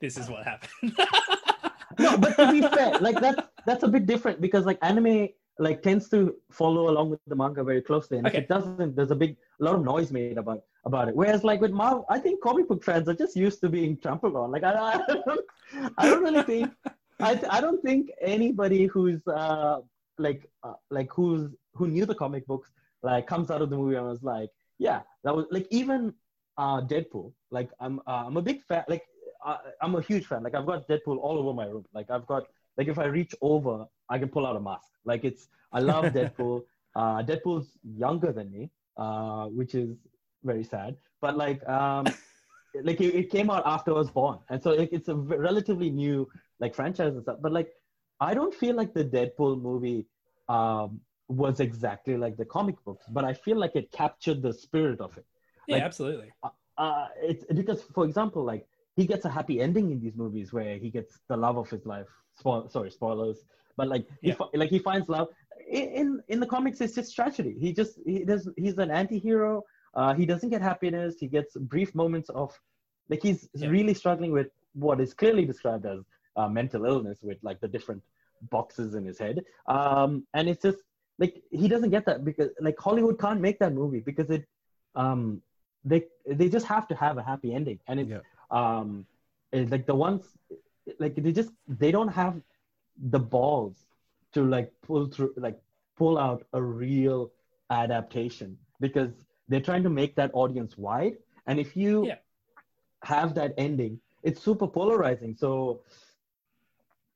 this is what happened. no, but to be fair, like that's that's a bit different because like anime like tends to follow along with the manga very closely, and Okay. if it doesn't, there's a big a lot of noise made about about it. Whereas like with Marvel, I think comic book fans are just used to being trampled on. Like I, I don't I don't really think I I don't think anybody who's uh like uh, like who's who knew the comic books like comes out of the movie and was like yeah that was like even uh Deadpool like I'm uh, I'm a big fan like I, I'm a huge fan like I've got Deadpool all over my room like I've got like if I reach over I can pull out a mask. Like it's I love Deadpool. Uh Deadpool's younger than me uh which is very sad. But like um like it, it came out after I was born. And so like, it's a relatively new like franchise and stuff. But like I don't feel like the Deadpool movie um, was exactly like the comic books, but I feel like it captured the spirit of it. Yeah, Like, absolutely. uh, it's because, for example, like he gets a happy ending in these movies where he gets the love of his life. Spoil, sorry, spoilers. But like, he Yeah. fi- like he finds love. In, in in the comics, it's just tragedy. He just he does. He's an anti-hero. Uh, he doesn't get happiness. He gets brief moments of, like he's Yeah. really struggling with what is clearly described as uh, mental illness, with like the different boxes in his head. Um, and it's just like he doesn't get that because like Hollywood can't make that movie because it um they they just have to have a happy ending and it's Yeah. Um like the ones like they just they don't have the balls to like pull through like pull out a real adaptation because they're trying to make that audience wide. And if you Yeah. have that ending it's super polarizing. So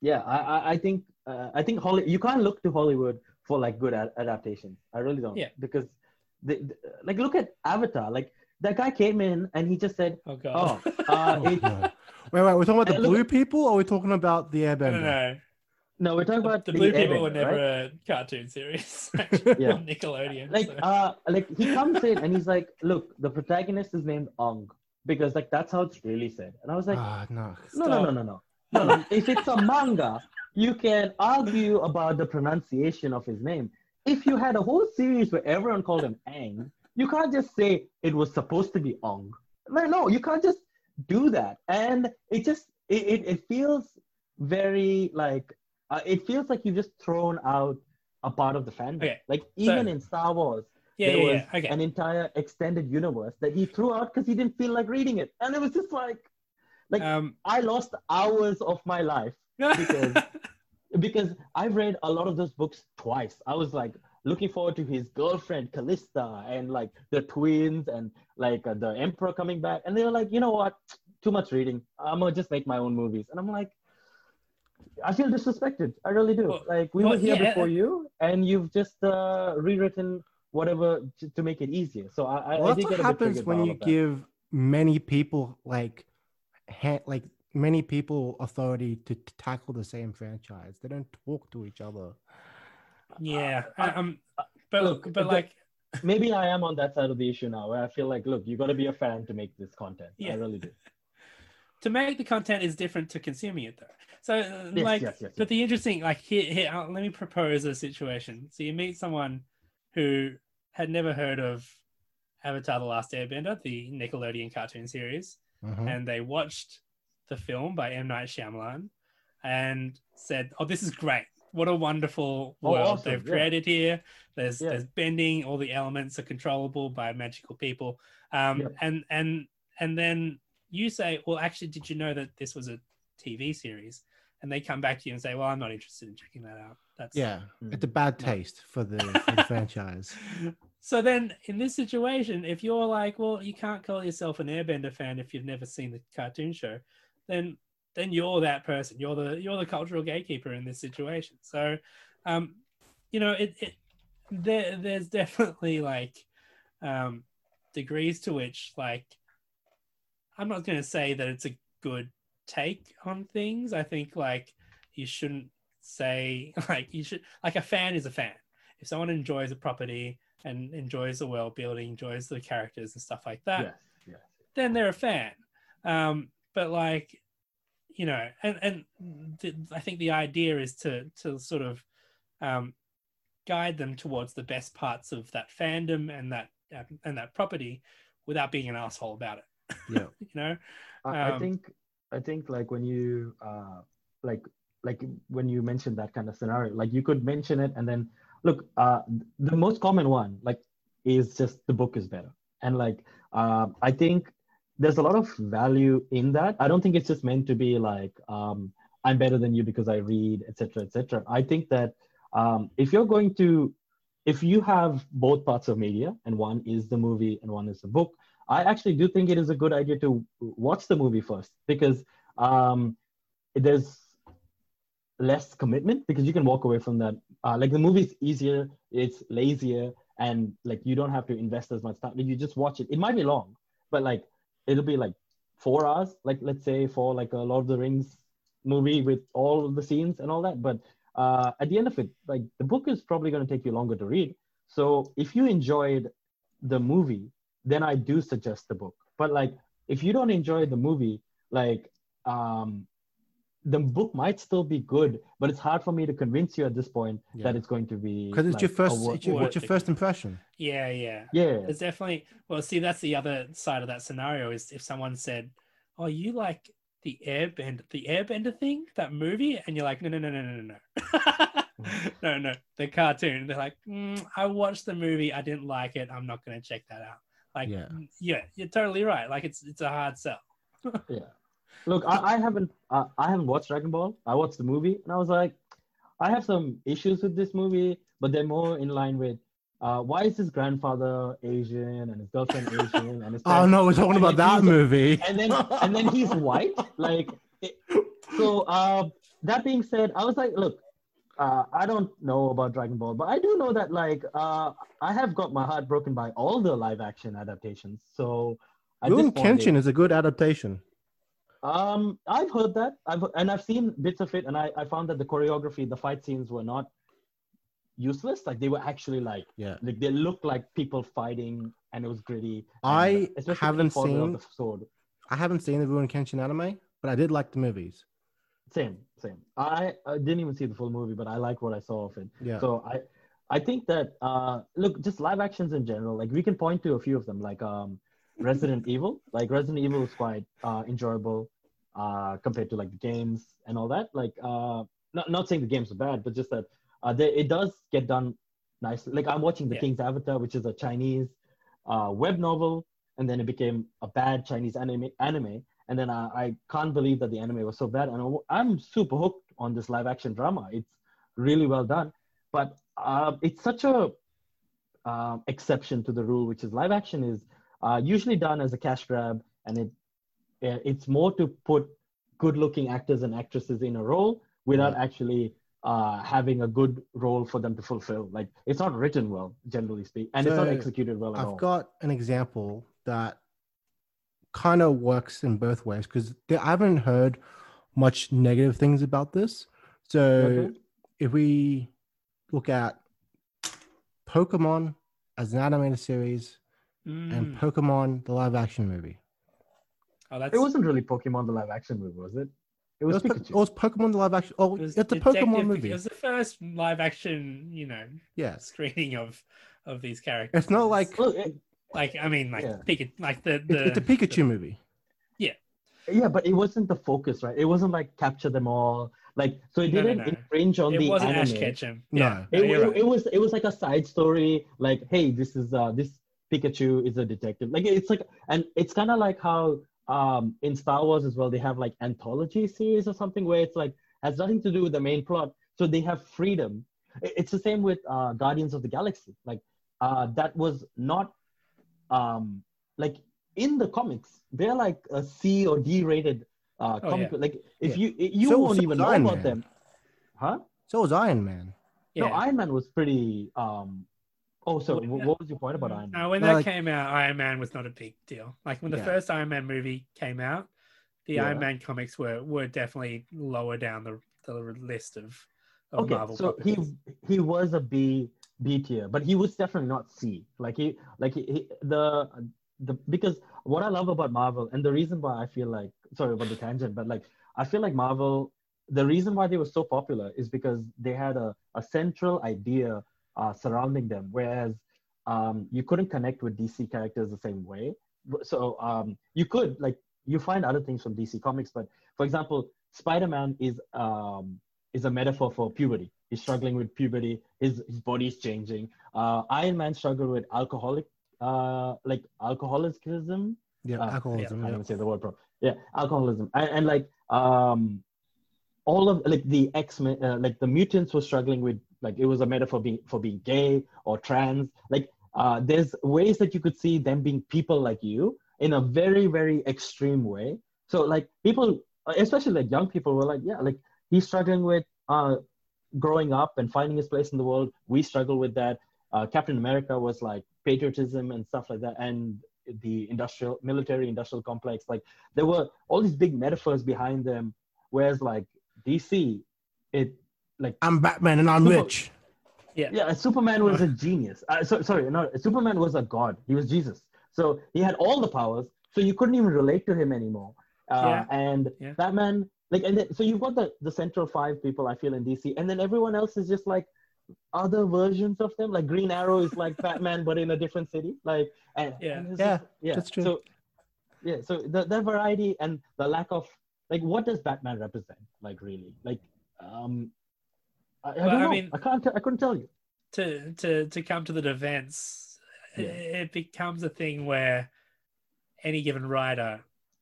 yeah i i, I think uh, i think Holly, you can't look to hollywood for like good ad- adaptations. I really don't. Yeah. because they, they- like look at avatar. Like that guy came in and he just said Oh god. oh uh, Oh, it, no. Wait, wait, we're talking about the And look- blue people or we're talking about the I airbender? don't know. no we're talking The, about the Blue People were never right? a cartoon series Yeah. on Nickelodeon. like so- uh like he comes in and he's like look the protagonist is named ong because like that's how it's really said and i was like Ah, no. no no no no no no no if it's a manga you can argue about the pronunciation of his name if you had a whole series where everyone called him Aang you can't just say it was supposed to be ong no no you can't just do that and it just it, it, it feels very like uh, it feels like you've just thrown out a part of the fandom Okay, like even so- in star wars yeah, there yeah, was yeah. Okay. an entire extended universe that he threw out because he didn't feel like reading it and it was just like like um, i lost hours of my life because- because i've read a lot of those books twice i was like looking forward to his girlfriend callista and like the twins and like uh, the emperor coming back. And they were like you know what? Too much reading. I'm gonna just make my own movies. And i'm like i feel disrespected. I really do. Well- like we well, were here yeah, before uh, you and you've just uh, rewritten whatever to, to make it easier. So i, I, Well, I that's did what get a bit happens when you give many people like, ha- like many people authority to, to tackle the same franchise. They don't talk to each other. Yeah. uh, um, but look, but the- like maybe I am on that side of the issue now, where I feel like, look, you got to be a fan to make this content. Yeah. I really do. to make the content is different to consuming it though. So uh, Yes, like, yes, yes, but the interesting like here, here uh, let me propose a situation. So you meet someone who had never heard of Avatar: The Last Airbender, the Nickelodeon cartoon series, Mhm. and they watched the film by M Night Shyamalan and said, "Oh, this is great! What a wonderful Oh, world awesome, they've yeah. created here. There's Yeah. there's bending, all the elements are controllable by magical people, um, Yeah. and and and then you say, well, actually, did you know that this was a TV series? And they come back to you and say, well, I'm not interested in checking that out. That's Yeah, Mm. it's a bad No. taste for the, for the franchise. So then, in this situation, if you're like, well, you can't call yourself an Airbender fan if you've never seen the cartoon show, then then you're that person. You're the you're the cultural gatekeeper in this situation. So, um, you know, it, it there there's definitely like um, degrees to which like I'm not going to say that it's a good take on things. I think like you shouldn't say like you should like a fan is a fan. If someone enjoys a property and enjoys the world building, enjoys the characters and stuff like that, yes, yes. then they're a fan. Um, but like, you know, and and th- I think the idea is to to sort of um, guide them towards the best parts of that fandom and that uh, and that property without being an asshole about it. Yeah. you know, I, I Um, think I think like when you uh like like when you mention that kind of scenario, like you could mention it and then look, uh the most common one like is just the book is better. And like uh, I think there's a lot of value in that. I don't think it's just meant to be like um I'm better than you because I read, etc., etc. I think that um, if you're going to if you have both parts of media and one is the movie and one is the book I actually do think it is a good idea to watch the movie first because um, there's less commitment because you can walk away from that. Uh, like the movie's easier, it's lazier, and like you don't have to invest as much time. You just watch it. It might be long, but like it'll be like four hours. Like let's say for like a Lord of the Rings movie with all the scenes and all that. But uh, at the end of it, like the book is probably going to take you longer to read. So if you enjoyed the movie, then I do suggest the book. But like if you don't enjoy the movie, like um, the book might still be good, but it's hard for me to convince you at this point yeah. that it's going to be because it's like, your first. Wor- it's your, what's your first impression? Yeah, yeah, yeah. It's definitely well. See, that's the other side of that scenario is if someone said, "Oh, you like the Airbender, the Airbender thing, that movie," and you're like, "No, no, no, no, no, no." no, no, the cartoon. They're like, mm, I watched the movie. I didn't like it. I'm not going to check that out. Like, yeah. yeah, you're totally right. Like, it's it's a hard sell. yeah. Look, I, I haven't uh, I haven't watched Dragon Ball. I watched the movie and I was like, I have some issues with this movie, but they're more in line with uh, why is his grandfather Asian and his girlfriend Asian and his Oh no, we're talking about that movie. and then and then he's white like it- so uh that being said i was like look uh, I don't know about Dragon Ball, but I do know that like uh, I have got my heart broken by all the live action adaptations. So Rurouni Kenshin is a good adaptation. Um, I've heard that. I've and I've seen bits of it, and I, I found that the choreography, the fight scenes were not useless. Like they were actually like Yeah. like they looked like people fighting, and it was gritty. I uh, especially when he haven't seen- the sword. I haven't seen the Rurouni Kenshin anime, but I did like the movies. Same, same. I, I didn't even see the full movie, but I like what I saw of it. Yeah. So I I think that uh look just live actions in general, like we can point to a few of them, like um Resident Evil. Like Resident Evil was quite uh enjoyable uh compared to like the games and all that. Like uh not not saying the games are bad, but just that uh they, it does get done nicely. Like I'm watching The Yeah. King's Avatar, which is a Chinese uh web novel, and then it became a bad Chinese anime anime. And then I, I can't believe that the anime was so bad. And I'm- super hooked on this live action drama. It's really well done. But uh, it's such a um, exception to the rule, which is live action is uh, usually done as a cash grab, and it uh, it's more to put good-looking actors and actresses in a role without Yeah. actually uh, having a good role for them to fulfill. Like it's not written well, generally speaking, and it's not executed well at all. I've got an example that kind of works in both ways because I haven't heard much negative things about this. So Okay. if we look at Pokemon as an animated series and Mm. Pokemon the live action movie. Oh, that's It wasn't really Pokemon the live action movie, was it? It It was, was, Po- it was Pokemon the live action. Oh, it was it's a Pokemon movie. It was the first live action, you know, yeah. screening of of these characters. It's not like Well, it- like I mean, like Yeah. Pika, like the the it's a Pikachu movie. Yeah, yeah, but it wasn't the focus, right? It wasn't like capture them all. Like so it No, no, didn't no. infringe on It the wasn't anime. Ash Ketchum. No. Yeah, It, you're it, right. it was it was like a side story, like, hey, this is uh this Pikachu is a detective. Like it's like and it's kind of like how um in Star Wars as well, they have like anthology series or something where it's like has nothing to do with the main plot. So they have freedom. It's the same with uh Guardians of the Galaxy. Like uh that was not um like in the comics, they're like a C or D rated uh Oh, comic. yeah. Like if Yeah. you you So- won't so even was know Iron about Man. them. Huh? So was Iron Man. yeah. No, Iron Man was pretty. Um, oh, so wh- what was your point about Iron Man? No, when No, that like- came out, Iron Man was not a big deal. Like when the Yeah. first Iron Man movie came out, the Yeah. Iron Man comics were were definitely lower down the the list of, of Okay, Marvel. so he he was a B B tier, but he was definitely not C. Like he like he, he the the because what I love about Marvel and the reason why I feel like sorry about the tangent, but like I feel like Marvel the reason why they were so popular is because they had a, a central idea uh, surrounding them, whereas um, you couldn't connect with DC characters the same way. So um, you could like you find other things from DC comics, but for example, Spider-Man is um, is a metaphor for puberty. He's struggling with puberty. His his body's changing. Uh, Iron Man struggled with alcoholic, uh, like alcoholism. Yeah, Uh, alcoholism. I can't yeah. say the word properly. Yeah, alcoholism, and, and like um, all of like the X Men, uh, like the mutants were struggling with like it was a metaphor being for being gay or trans. Like uh, there's ways that you could see them being people like you in a very very extreme way. So like people, especially like young people, were like, yeah, like he's struggling with uh, growing up and finding his place in the world. We struggle with that. Uh, Captain America was like patriotism and stuff like that, and the industrial military industrial complex like there were all these big metaphors behind them whereas like DC, it like I'm Batman and I'm Super- rich. yeah, yeah. Superman was a genius. Uh, so, sorry, no, Superman was a god. He was Jesus. So he had all the powers. So you couldn't even relate to him anymore. Uh, Yeah. And Yeah. Batman, like, and then, so you've got the the central five people I feel in DC, and then everyone else is just like other versions of them. Like Green Arrow is like Batman, but in a different city. Like, and, Yeah. and Yeah, just- yeah. that's true. So, yeah, so the the variety and the lack of like, what does Batman represent? Like, really, like, um. I, I Well, I mean- I can't. I couldn't tell you. to to to come to the defense, Yeah. it, it becomes a thing where any given writer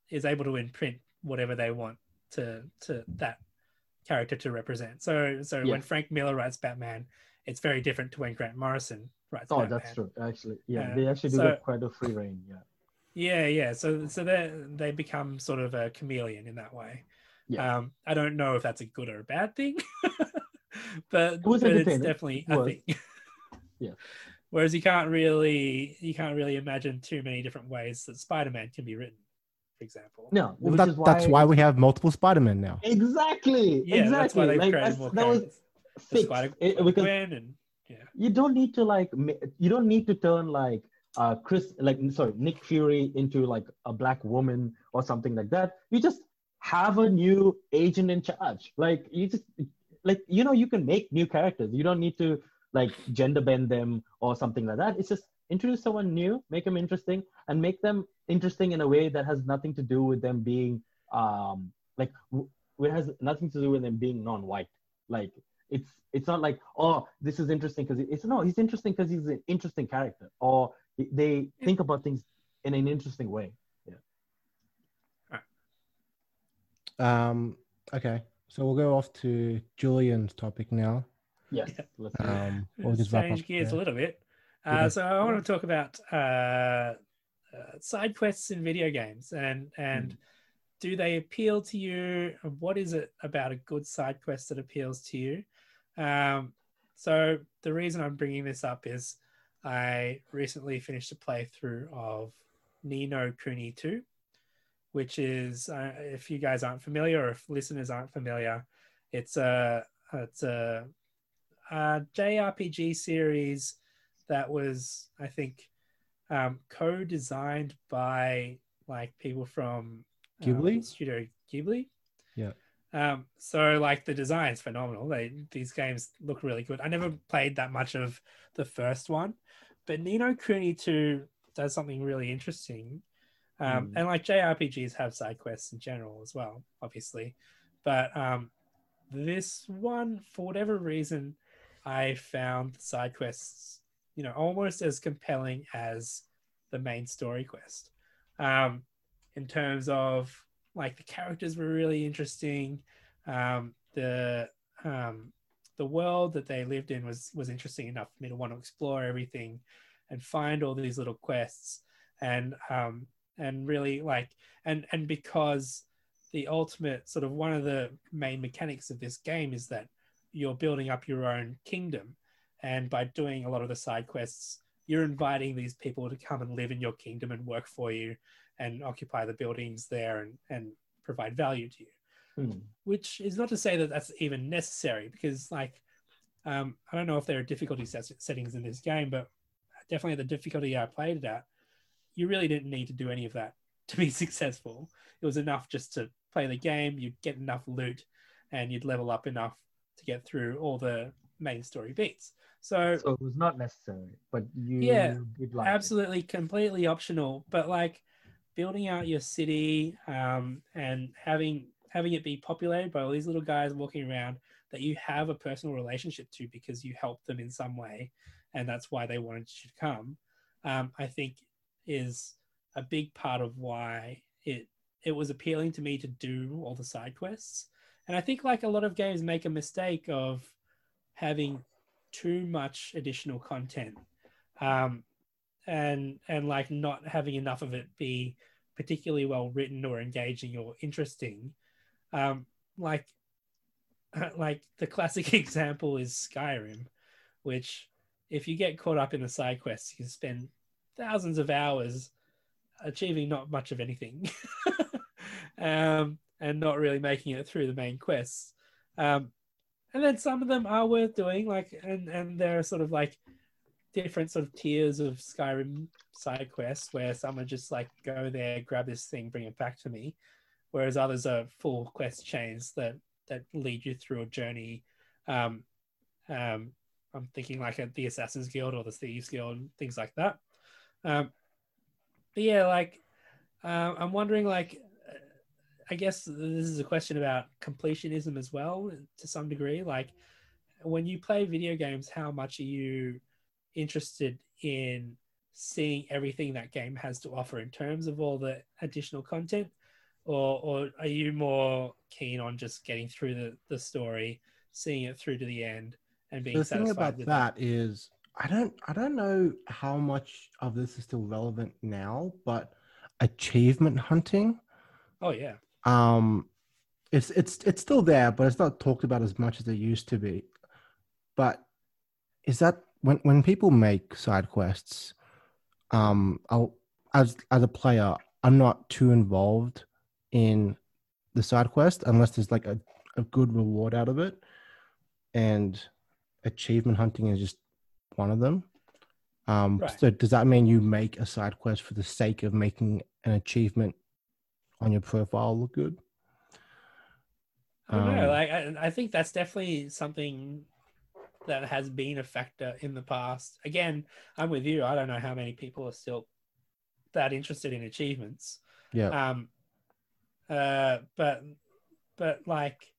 is able to imprint whatever they want to to that character to represent. So so Yeah. when Frank Miller writes Batman, it's very different to when Grant Morrison writes Oh, Batman. that's true. Actually, yeah, Uh, they actually do so- get quite a free reign. Yeah, Yeah, yeah. So so they they become sort of a chameleon in that way. Yeah. Um, I don't know if that's a good or a bad thing, but, It was but it's definitely It a thing. Yeah. Whereas you can't really you can't really imagine too many different ways that Spider-Man can be written, for example. no, Well, which that- is That's why we have multiple Spider-Man now. exactly, Yeah, exactly. that's why they like, created that's- more that was characters. The fixed. Spider It- because Gwen and you don't need to like you don't need to turn like uh Chris like sorry Nick Fury into like a black woman or something like that. You just have a new agent in charge. Like you just like you know you can make new characters. You don't need to like gender bend them or something like that. It's just introduce someone new, make them interesting, and make them interesting in a way that has nothing to do with them being um like w- it has nothing to do with them being non-white. Like it's it's not like oh this is interesting because it's no he's interesting because he's an interesting character or they think about things in an interesting way. Yeah. Um, okay, so we'll go off to Julian's topic now. Yes. Let's. Um, we'll just wrap up. change gears a little bit. Yeah. Uh, so I want to talk about uh, uh, side quests in video games and and Hmm. do they appeal to you? What is it about a good side quest that appeals to you? Um, so the reason I'm bringing this up is I recently finished a playthrough of Ni no Kuni 2, which is uh, if you guys aren't familiar or if listeners aren't familiar, it's a it's a uh, JRPG series that was, I think, um, co-designed by like people from um, Ghibli? Studio Ghibli. Yeah. Um, so like the design's phenomenal. They these games look really good. I never played that much of the first one, but Ni no Kuni 2 does something really interesting. Um, Mm. And like JRPGs have side quests in general as well, obviously. But um, this one, for whatever reason, I found the side quests, you know, almost as compelling as the main story quest. Um, in terms of like the characters were really interesting. Um, the um, the world that they lived in was was interesting enough for me to want to explore everything and find all these little quests and um, and really like and and because the ultimate sort of one of the main mechanics of this game is that you're building up your own kingdom and by doing a lot of the side quests you're inviting these people to come and live in your kingdom and work for you and occupy the buildings there and, and provide value to you Hmm. which is not to say that that's even necessary because like um, i don't know if there are difficulty set- settings in this game but definitely the difficulty i played it at you really didn't need to do any of that to be successful. It was enough just to play the game. You'd get enough loot and you'd level up enough to get through all the main story beats. So So it was not necessary, but you Yeah, like it. absolutely completely optional. But like building out your city um, and having having it be populated by all these little guys walking around that you have a personal relationship to because you helped them in some way and that's why they wanted you to come um, i think is a big part of why it it was appealing to me to do all the side quests. And i think like a lot of games make a mistake of having too much additional content um, and and like not having enough of it be particularly well written or engaging or interesting. Um like like the classic example is skyrim which if you get caught up in the side quests you can spend thousands of hours achieving not much of anything um and not really making it through the main quests Um, and then some of them are worth doing, like, and and there are sort of like different sort of tiers of Skyrim side quests where some are just like go there, grab this thing, bring it back to me, whereas others are full quest chains that that lead you through a journey. Um, um, I'm thinking like at the Assassin's Guild or the Thieves Guild, things like that. Um, but yeah, like uh, I'm wondering, like, I guess this is a question about completionism as well, to some degree. Like, when you play video games, how much are you interested in seeing everything that game has to offer in terms of all the additional content, or or are you more keen on just getting through the the story, seeing it through to the end, and being the satisfied thing about with that it? is I don't I don't know how much of this is still relevant now, but achievement hunting, Oh yeah, um, it's it's it's still there, but it's not talked about as much as it used to be. But is that when when people make side quests, um, I'll as as a player, I'm not too involved in the side quest unless there's like a, a good reward out of it. And achievement hunting is just one of them. Um, Right. So does that mean you make a side quest for the sake of making an achievement on your profile look good? I don't know. Um, Like, I, I think that's definitely something that has been a factor in the past. Again, I'm with you. I don't know how many people are still that interested in achievements. Yeah. Um, uh, but but like,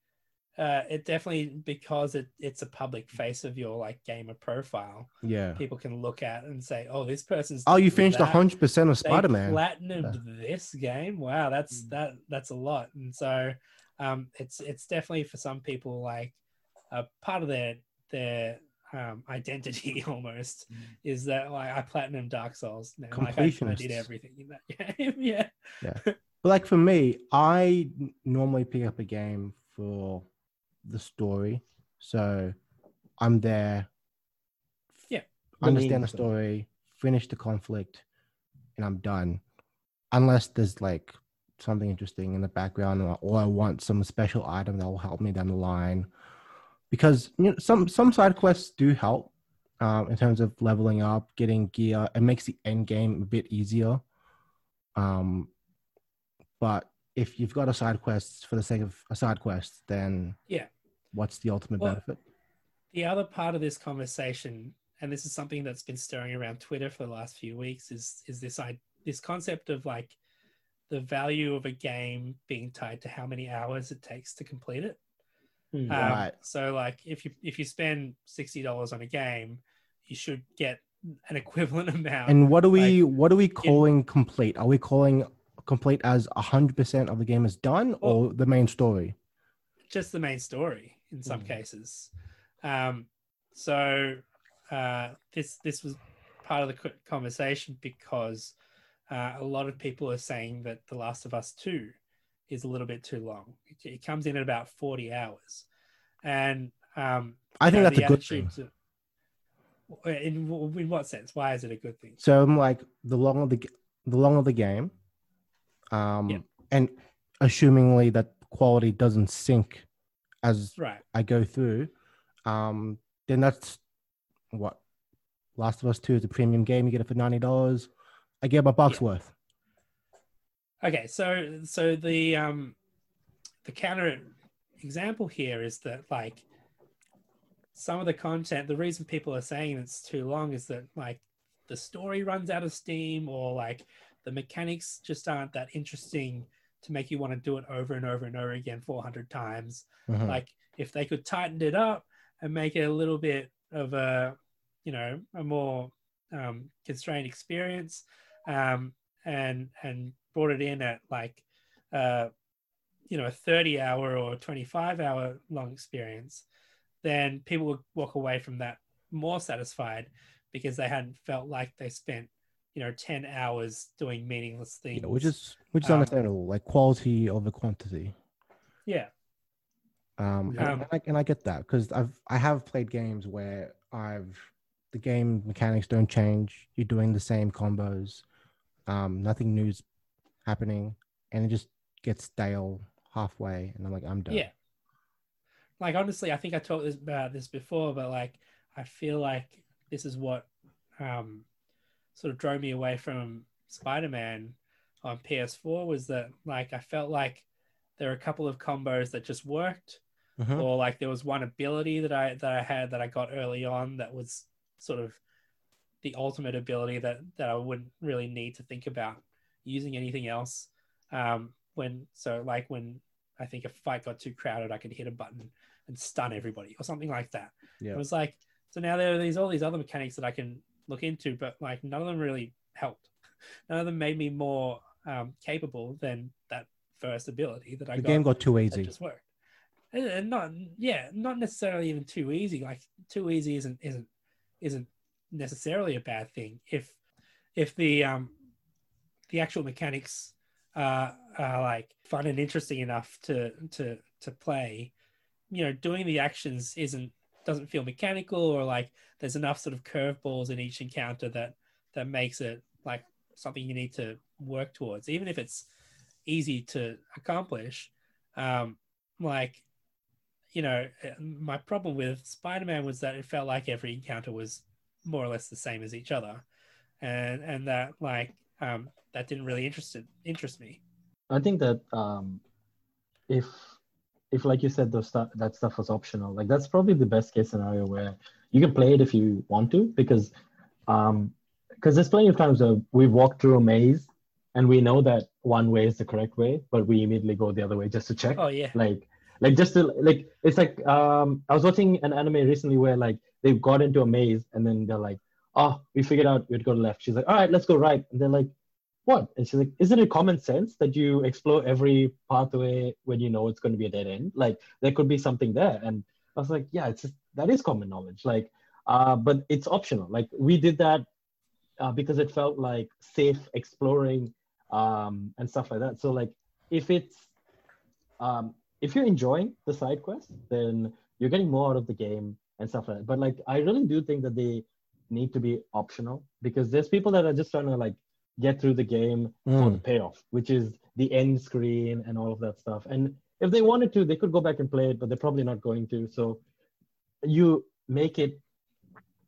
uh, it definitely because it it's a public face of your like gamer profile. yeah. People can look at and say, "Oh, this person's Oh, you finished that. hundred percent of Spider Man. platinumed this game. Wow, that's Mm. that that's a lot. And so um it's it's definitely for some people like a part of their their um identity almost is that like I platinum Dark Souls now. Like I, I did everything in that game. yeah. Yeah. But like for me, I normally pick up a game for the story. So I'm there. Yeah. Understand the story, finish the conflict, and I'm done. Unless there's like something interesting in the background or, or I want some special item that will help me down the line. Because you know, some some side quests do help um, in terms of leveling up, getting gear. It makes the end game a bit easier. Um, but if you've got a side quest for the sake of a side quest, then Yeah. What's the ultimate Well, benefit? The other part of this conversation, and this is something that's been stirring around Twitter for the last few weeks, is is this I this concept of like the value of a game being tied to how many hours it takes to complete it. Hmm. Um, Right. So like if you if you spend sixty dollars on a game, you should get an equivalent amount. And what are we what are we calling complete? Are we calling complete as hundred percent of the game is done, or the main story? just the main story in some Mhm. cases. Um, so uh, this this was part of the conversation because uh, a lot of people are saying that The Last of Us Two is a little bit too long. It, it comes in at about forty hours, and um, I think know, that's a good thing. to- in in what sense? Why is it a good thing? So I'm like the longer the g- the longer the game, um, Yeah. and assumingly that quality doesn't sink as Right. I go through, um, then that's what Last of Us Two is a premium game. You get it for ninety dollars. I get my bucks Yeah. worth. Okay, so so the um the counter example here is that like some of the content, the reason people are saying it's too long is that like the story runs out of steam or like the mechanics just aren't that interesting to make you want to do it over and over and over again 400 times. Mhm. Like if they could tighten it up and make it a little bit of a, you know, a more um, constrained experience, um, and and brought it in at like, uh, you know, a 30 hour or 25 hour long experience, then people would walk away from that more satisfied because they hadn't felt like they spent, you know, 10 hours doing meaningless things. Yeah, which is which is Um, understandable, like quality over quantity. yeah, Um, Yeah. and, and I, and I get that because I've I have played games where I've the game mechanics don't change. You're doing the same combos. Um, nothing new's happening, and it just gets stale halfway, and I'm like, I'm done. Yeah. like honestly, I think I talked about this before, but like I feel like this is what um, sort of drove me away from Spider-Man on PS4 was that like I felt like there were a couple of combos that just worked, Mhm. or like there was one ability that I that I had that I got early on that was sort of the ultimate ability that that I wouldn't really need to think about using anything else. Um, when so like when I think a fight got too crowded, I could hit a button and stun everybody or something like that. Yeah. It was like so now there are these all these other mechanics that I can look into, but like none of them really helped. None of them made me more um, capable than that first ability that I The got game got too easy. just worked. And- And not yeah, not necessarily even too easy. Like too easy isn't isn't isn't necessarily a bad thing if if the um the actual mechanics uh, are like fun and interesting enough to to to play. You know, doing the actions isn't doesn't feel mechanical or like there's enough sort of curveballs in each encounter that that makes it like something you need to work towards, even if it's easy to accomplish. Um, like, you know, my problem with Spider-Man was that it felt like every encounter was more or less the same as each other, and and that like um, that didn't really interest interest me. I think that um, if if like you said those stuff that stuff was optional, like that's probably the best case scenario where you can play it if you want to because um because there's plenty of times where we walk through a maze and we know that one way is the correct way, but we immediately go the other way just to check. Oh yeah, like like just to like it's like um i was watching an anime recently where like they've got into a maze and then they're like oh we figured out we'd go left. She's like all right let's go right. And they're like what? And she's like isn't it common sense that you explore every pathway when you know it's going to be a dead end? Like there could be something there. And i was like yeah it's just that is common knowledge. Like uh but it's optional. Like we did that uh, because it felt like safe exploring um and stuff like that. So like if it's um if you're enjoying the side quest, then you're getting more out of the game and stuff like that. But like, I really do think that they need to be optional because there's people that are just trying to like get through the game for the Mm. payoff, which is the end screen and all of that stuff. And if they wanted to, they could go back and play it, but they're probably not going to. So you make it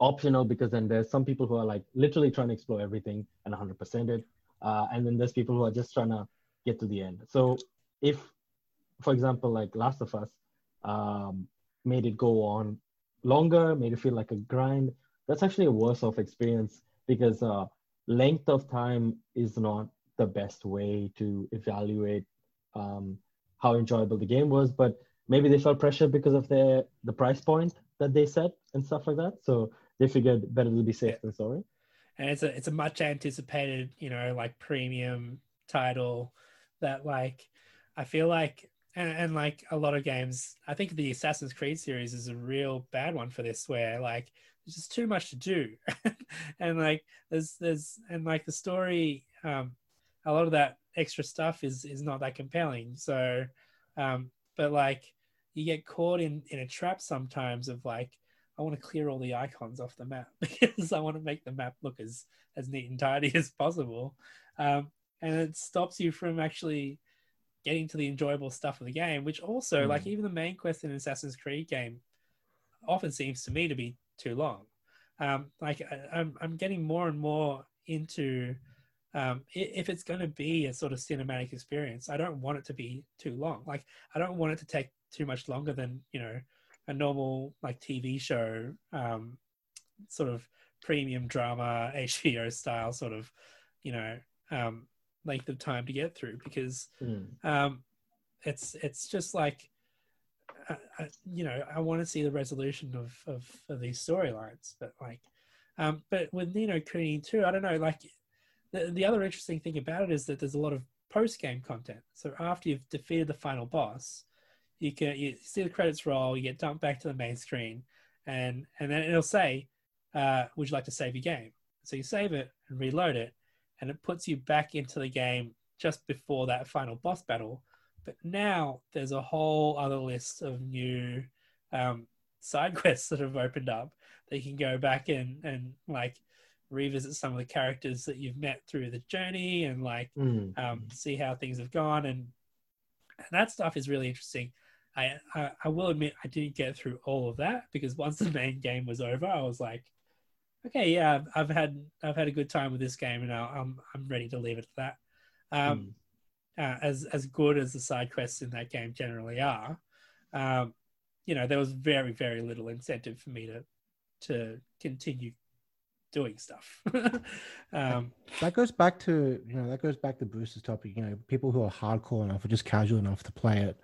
optional because then there's some people who are like literally trying to explore everything and 100% it. Uh, and then there's people who are just trying to get to the end. So if for example, like Last of Us, um, made it go on longer, made it feel like a grind. That's actually a worse off experience because uh, length of time is not the best way to evaluate um, how enjoyable the game was. But maybe they felt pressure because of their the price point that they set and stuff like that. So they figured better to be safe Yeah. than sorry. and it's a it's a much anticipated you know like premium title that like I feel like and, and like a lot of games I think the Assassin's Creed series is a real bad one for this where like there's just too much to do and like there's there's and like the story um a lot of that extra stuff is is not that compelling so um but like you get caught in in a trap sometimes of like I want to clear all the icons off the map because I want to make the map look as as neat and tidy as possible, um, and it stops you from actually getting to the enjoyable stuff of the game. Which also, Mm. like even the main quest in Assassin's Creed game, often seems to me to be too long. Um, like I, I'm I'm getting more and more into um, if it's going to be a sort of cinematic experience, I don't want it to be too long. Like I don't want it to take too much longer than you know a normal like TV show, um, sort of premium drama HBO style sort of, you know, um, length of time to get through because Mm. um, it's it's just like, you know, I want to see the resolution of of, of these storylines, but like, um, but with Ni no Kuni too, I don't know, like. The, the other interesting thing about it is that there's a lot of post game content. So after you've defeated the final boss, you can you see the credits roll, you get dumped back to the main screen, and and then it'll say, uh, "Would you like to save your game?" So you save it and reload it, and it puts you back into the game just before that final boss battle. But now there's a whole other list of new um, side quests that have opened up that you can go back and and like revisit some of the characters that you've met through the journey and like Mm. um, see how things have gone and, and that stuff is really interesting I, I I will admit I didn't get through all of that because once the main game was over, I was like, okay, yeah, I've, I've had I've had a good time with this game, and now I'm I'm ready to leave it at that. Um, uh, as as good as the side quests in that game generally are, um, you know, there was very very little incentive for me to to continue doing stuff. um, that goes back to you know that goes back to Bruce's topic. You know, people who are hardcore enough or just casual enough to play it,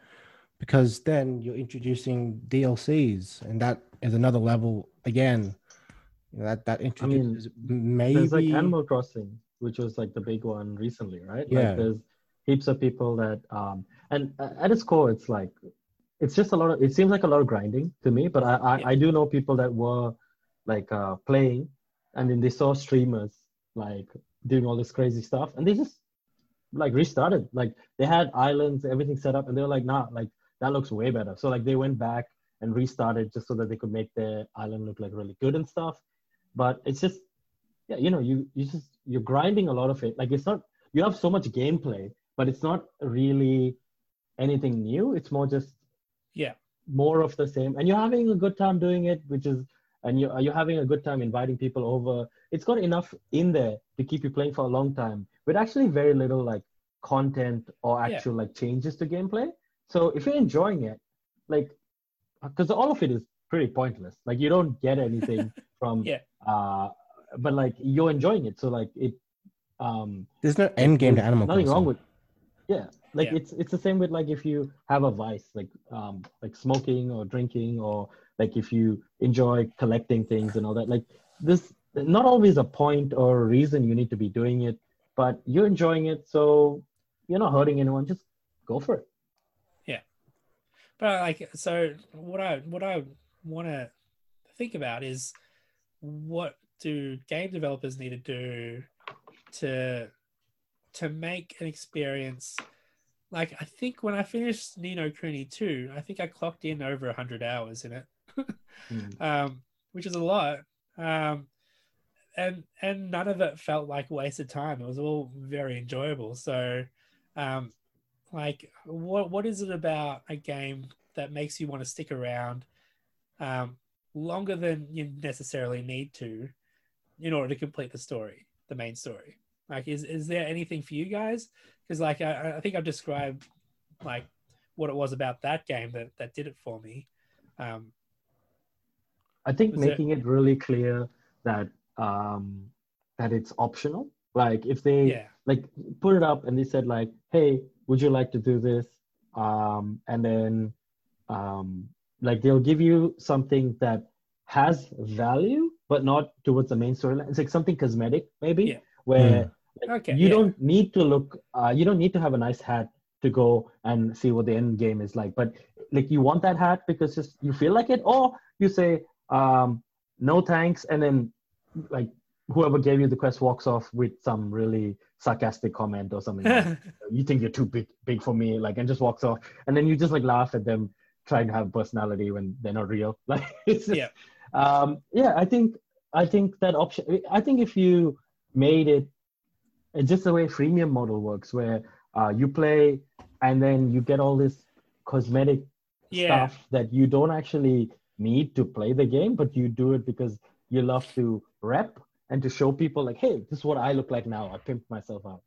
because then you're introducing DLCs, and that is another level again. You know, that that introduces I mean, maybe There's like Animal Crossing, which was like the big one recently, right? Yeah. Like there's heaps of people that um and uh, at its core it's like it's just a lot of it seems like a lot of grinding to me, but I I, Yeah. I do know people that were like uh playing and then they saw streamers like doing all this crazy stuff and they just like restarted. Like they had islands, everything set up, and they were like, nah, like that looks way better. So like they went back and restarted just so that they could make their island look like really good and stuff. But it's just yeah, you know, you you just you're grinding a lot of it. Like it's not you have so much gameplay, but it's not really anything new. It's more just yeah, more of the same, and you're having a good time doing it, which is and you are you're having a good time inviting people over. It's got enough in there to keep you playing for a long time, with actually very little like content or Yeah. actual like changes to gameplay. So if you're enjoying it, like because all of it is pretty pointless. Like you don't get anything from Yeah. uh but like you're enjoying it. So like it um there's no end game to there's Animal nothing Crossing. wrong with yeah like Yeah. it's it's the same with like if you have a vice like um like smoking or drinking or like if you enjoy collecting things and all that like this not always a point or a reason you need to be doing it but you're enjoying it so you're not hurting anyone just go for it Yeah. but like so what I what I want to think about is what do game developers need to do to to make an experience like I think when I finished Ni no Kuni 2, I think I clocked in over 100 hours in it. Mm. um, which is a lot. Um, and and none of it felt like wasted time. It was all very enjoyable. So, um, like, what what is it about a game that makes you want to stick around um, longer than you necessarily need to in order to complete the story, the main story? Like, is is there anything for you guys? Because like I, I think I've described like what it was about that game that that did it for me. Um, I think Was there- making it really clear that um that it's optional. Like if they yeah. like put it up and they said like, hey, would you like to do this? Um, and then um, like they'll give you something that has value, but not towards the main storyline. It's like something cosmetic, maybe, Yeah. where like, Okay, you yeah. don't need to look, uh, you don't need to have a nice hat to go and see what the end game is like. But like you want that hat because just you feel like it, or you say um, no thanks, and then like whoever gave you the quest walks off with some really sarcastic comment or something. like, you think you're too big, big for me, like, and just walks off, and then you just like laugh at them trying to have personality when they're not real. Like, it's just, Yeah. um, yeah. I think I think that option. I think if you made it, it's just the way freemium model works, where uh, you play and then you get all this cosmetic yeah. stuff that you don't actually need to play the game, but you do it because you love to rep and to show people like, hey, this is what I look like now. I pimped myself out.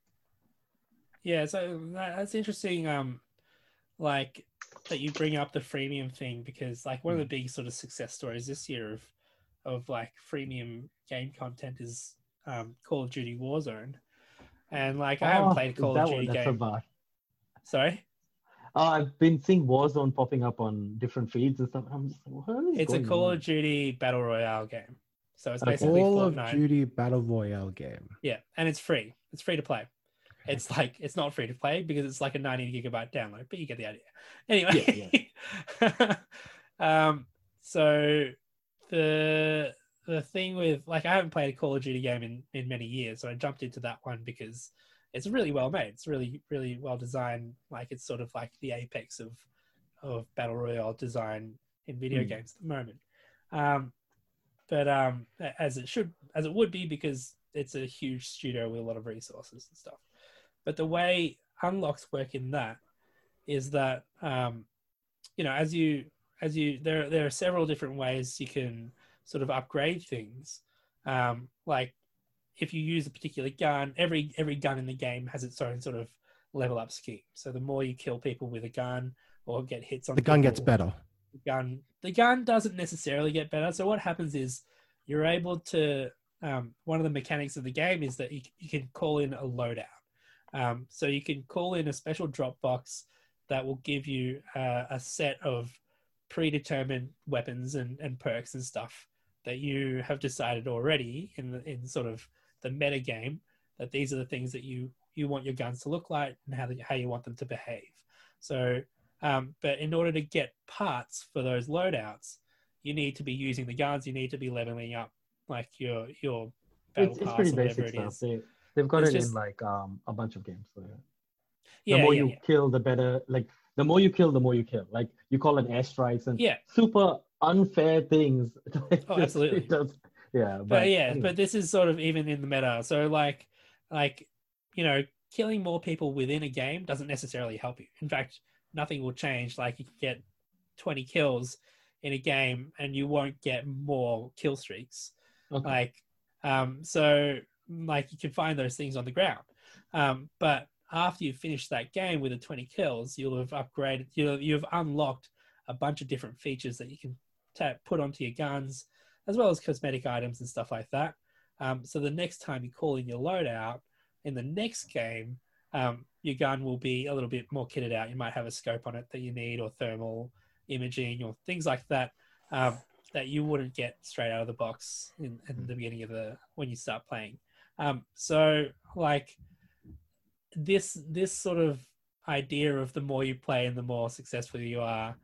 Yeah, so that's interesting. Um, like that you bring up the freemium thing because like one of the big sort of success stories this year of of like freemium game content is um, Call of Duty Warzone, and like I haven't Oh, played Call of Duty that's game. about? Sorry, Oh, I've been seeing Warzone popping up on different feeds and stuff. I'm just like, what is it's a Call on? of Duty battle royale game. So it's Okay. basically Call of Duty Battle Royale game. Yeah, and it's free. It's free to play. It's like it's not free to play because it's like a 90 gigabyte download, but you get the idea. Anyway, Yeah. um, so the the thing with like I haven't played a Call of Duty game in in many years, so I jumped into that one because it's really well made. It's really really well designed. Like it's sort of like the apex of of battle royale design in video Hmm. games at the moment. Um, but um, as it should, as it would be, because it's a huge studio with a lot of resources and stuff. But the way unlocks work in that is that um, you know, as you as you there there are several different ways you can sort of upgrade things. Um, like if you use a particular gun, every every gun in the game has its own sort of level up scheme. So the more you kill people with a gun or get hits on The gun gets better. the gun the gun doesn't necessarily get better so what happens is you're able to um, one of the mechanics of the game is that you, you can call in a loadout um, so you can call in a special drop box that will give you uh, a set of predetermined weapons and, and perks and stuff that you have decided already in the, in sort of the meta game that these are the things that you you want your guns to look like and how, the, how you want them to behave so um, but in order to get parts for those loadouts, you need to be using the guns. You need to be leveling up like your your battle It's, it's pass pretty basic stuff. is. They, they've got It's it just- in like um a bunch of games. So, yeah. Yeah, the more yeah, you yeah. kill, the better. Like the more you kill, the more you kill. Like you call it airstrikes and Yeah. super unfair things. Oh, absolutely. it does- yeah, but, but yeah, anyway. but this is sort of even in the meta. So like, like you know, killing more people within a game doesn't necessarily help you. In fact, nothing will change. Like you can get twenty kills in a game, and you won't get more kill streaks. Okay. Like, um, so like you can find those things on the ground. Um, but after you finish that game with the 20 kills, you'll have upgraded, you'll, you've unlocked a bunch of different features that you can put onto your guns, as well as cosmetic items and stuff like that. Um, so the next time you call in your loadout in the next game, um, your gun will be a little bit more kitted out. You might have a scope on it that you need, or thermal imaging, or things like that um, that you wouldn't get straight out of the box in, in the beginning of the when you start playing. Um, so like this this sort of idea of the more you play and the more successful you are,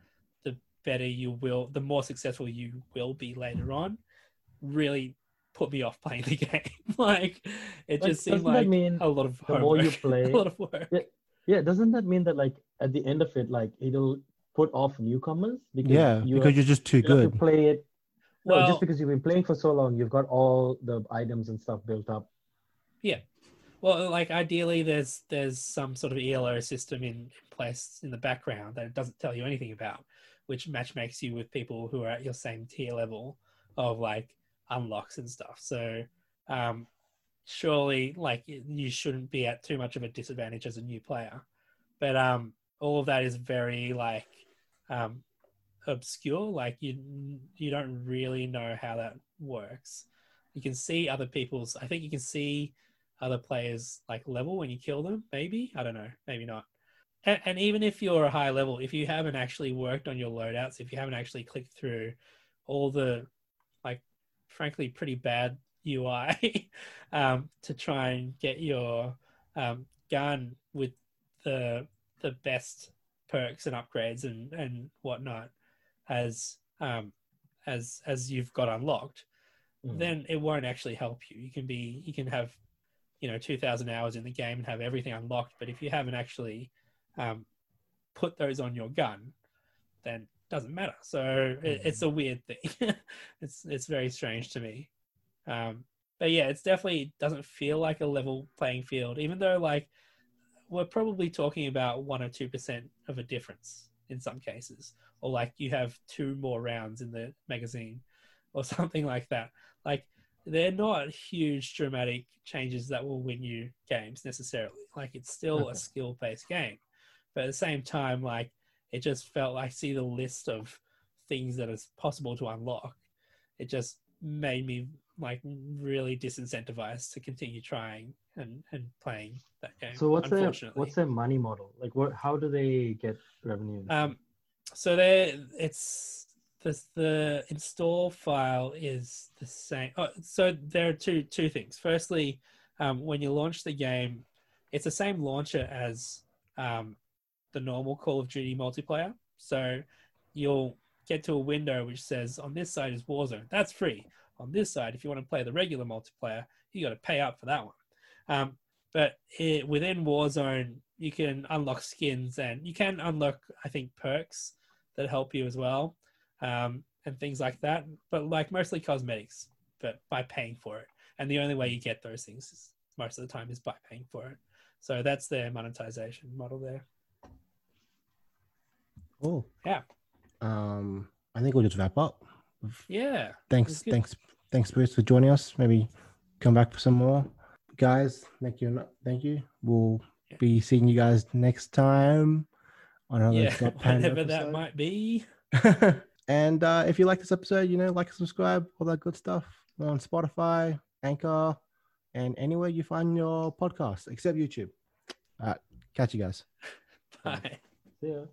better you will, the more successful you will be later on. Really put me off playing the game. like it Like, just seemed doesn't like mean a lot of the more you play- a lot of work. Yeah. yeah, doesn't that mean that like at the end of it, like it'll put off newcomers because Yeah, you because have, you're just too you have to good. play it. No, Well- just because you've been playing for so long, you've got all the items and stuff built up. Yeah. Well, like ideally, there's there's some sort of ELO system in, in place in the background that it doesn't tell you anything about, which match makes you with people who are at your same tier level of like unlocks and stuff. So, um, surely, like you shouldn't be at too much of a disadvantage as a new player. But um, all of that is very like um, obscure. Like you you don't really know how that works. You can see other people's. I think you can see other players like level when you kill them maybe i don't know maybe not and, and even if you're a high level if you haven't actually worked on your loadouts if you haven't actually clicked through all the like frankly pretty bad ui um, to try and get your um, gun with the the best perks and upgrades and and whatnot as um as as you've got unlocked Mm. then it won't actually help you. You can be you can have you know 2000 hours in the game and have everything unlocked but if you haven't actually um, put those on your gun then doesn't matter. So it, it's a weird thing. It's it's very strange to me. Um, but yeah it's definitely doesn't feel like a level playing field even though like we're probably talking about one or two percent of a difference in some cases. Or like you have two more rounds in the magazine or something like that. Like they're not huge dramatic changes that will win you games necessarily. Like it's still a skill based game, but at the same time, like it just felt like see the list of things that is possible to unlock. It just made me like really disincentivized to continue trying and and playing that game. So what's their what's their money model? Like, what? How do they get revenue? Um, so there, it's the the install file is the same. Oh, so there are two two things. Firstly, um, when you launch the game, it's the same launcher as um, the normal Call of Duty multiplayer. So you'll get to a window which says on this side is Warzone. That's free. On this side, if you want to play the regular multiplayer, you got to pay up for that one. Um, but it, within Warzone, you can unlock skins and you can unlock, I think, perks that help you as well, um, and things like that. But like mostly cosmetics, but by paying for it. And the only way you get those things is, most of the time is by paying for it. So that's their monetization model there. Oh, yeah. um, I think we'll just wrap up. Yeah. Thanks, thanks, thanks, Bruce, for joining us. Maybe come back for some more, guys. Thank you, thank you. We'll Yeah. be seeing you guys next time on another Yeah. Drop Pan Whatever that might be. and uh, if you like this episode, you know, like and subscribe, all that good stuff. We're on Spotify, Anchor, and anywhere you find your podcast, except YouTube. All right, catch you guys. Bye. See ya.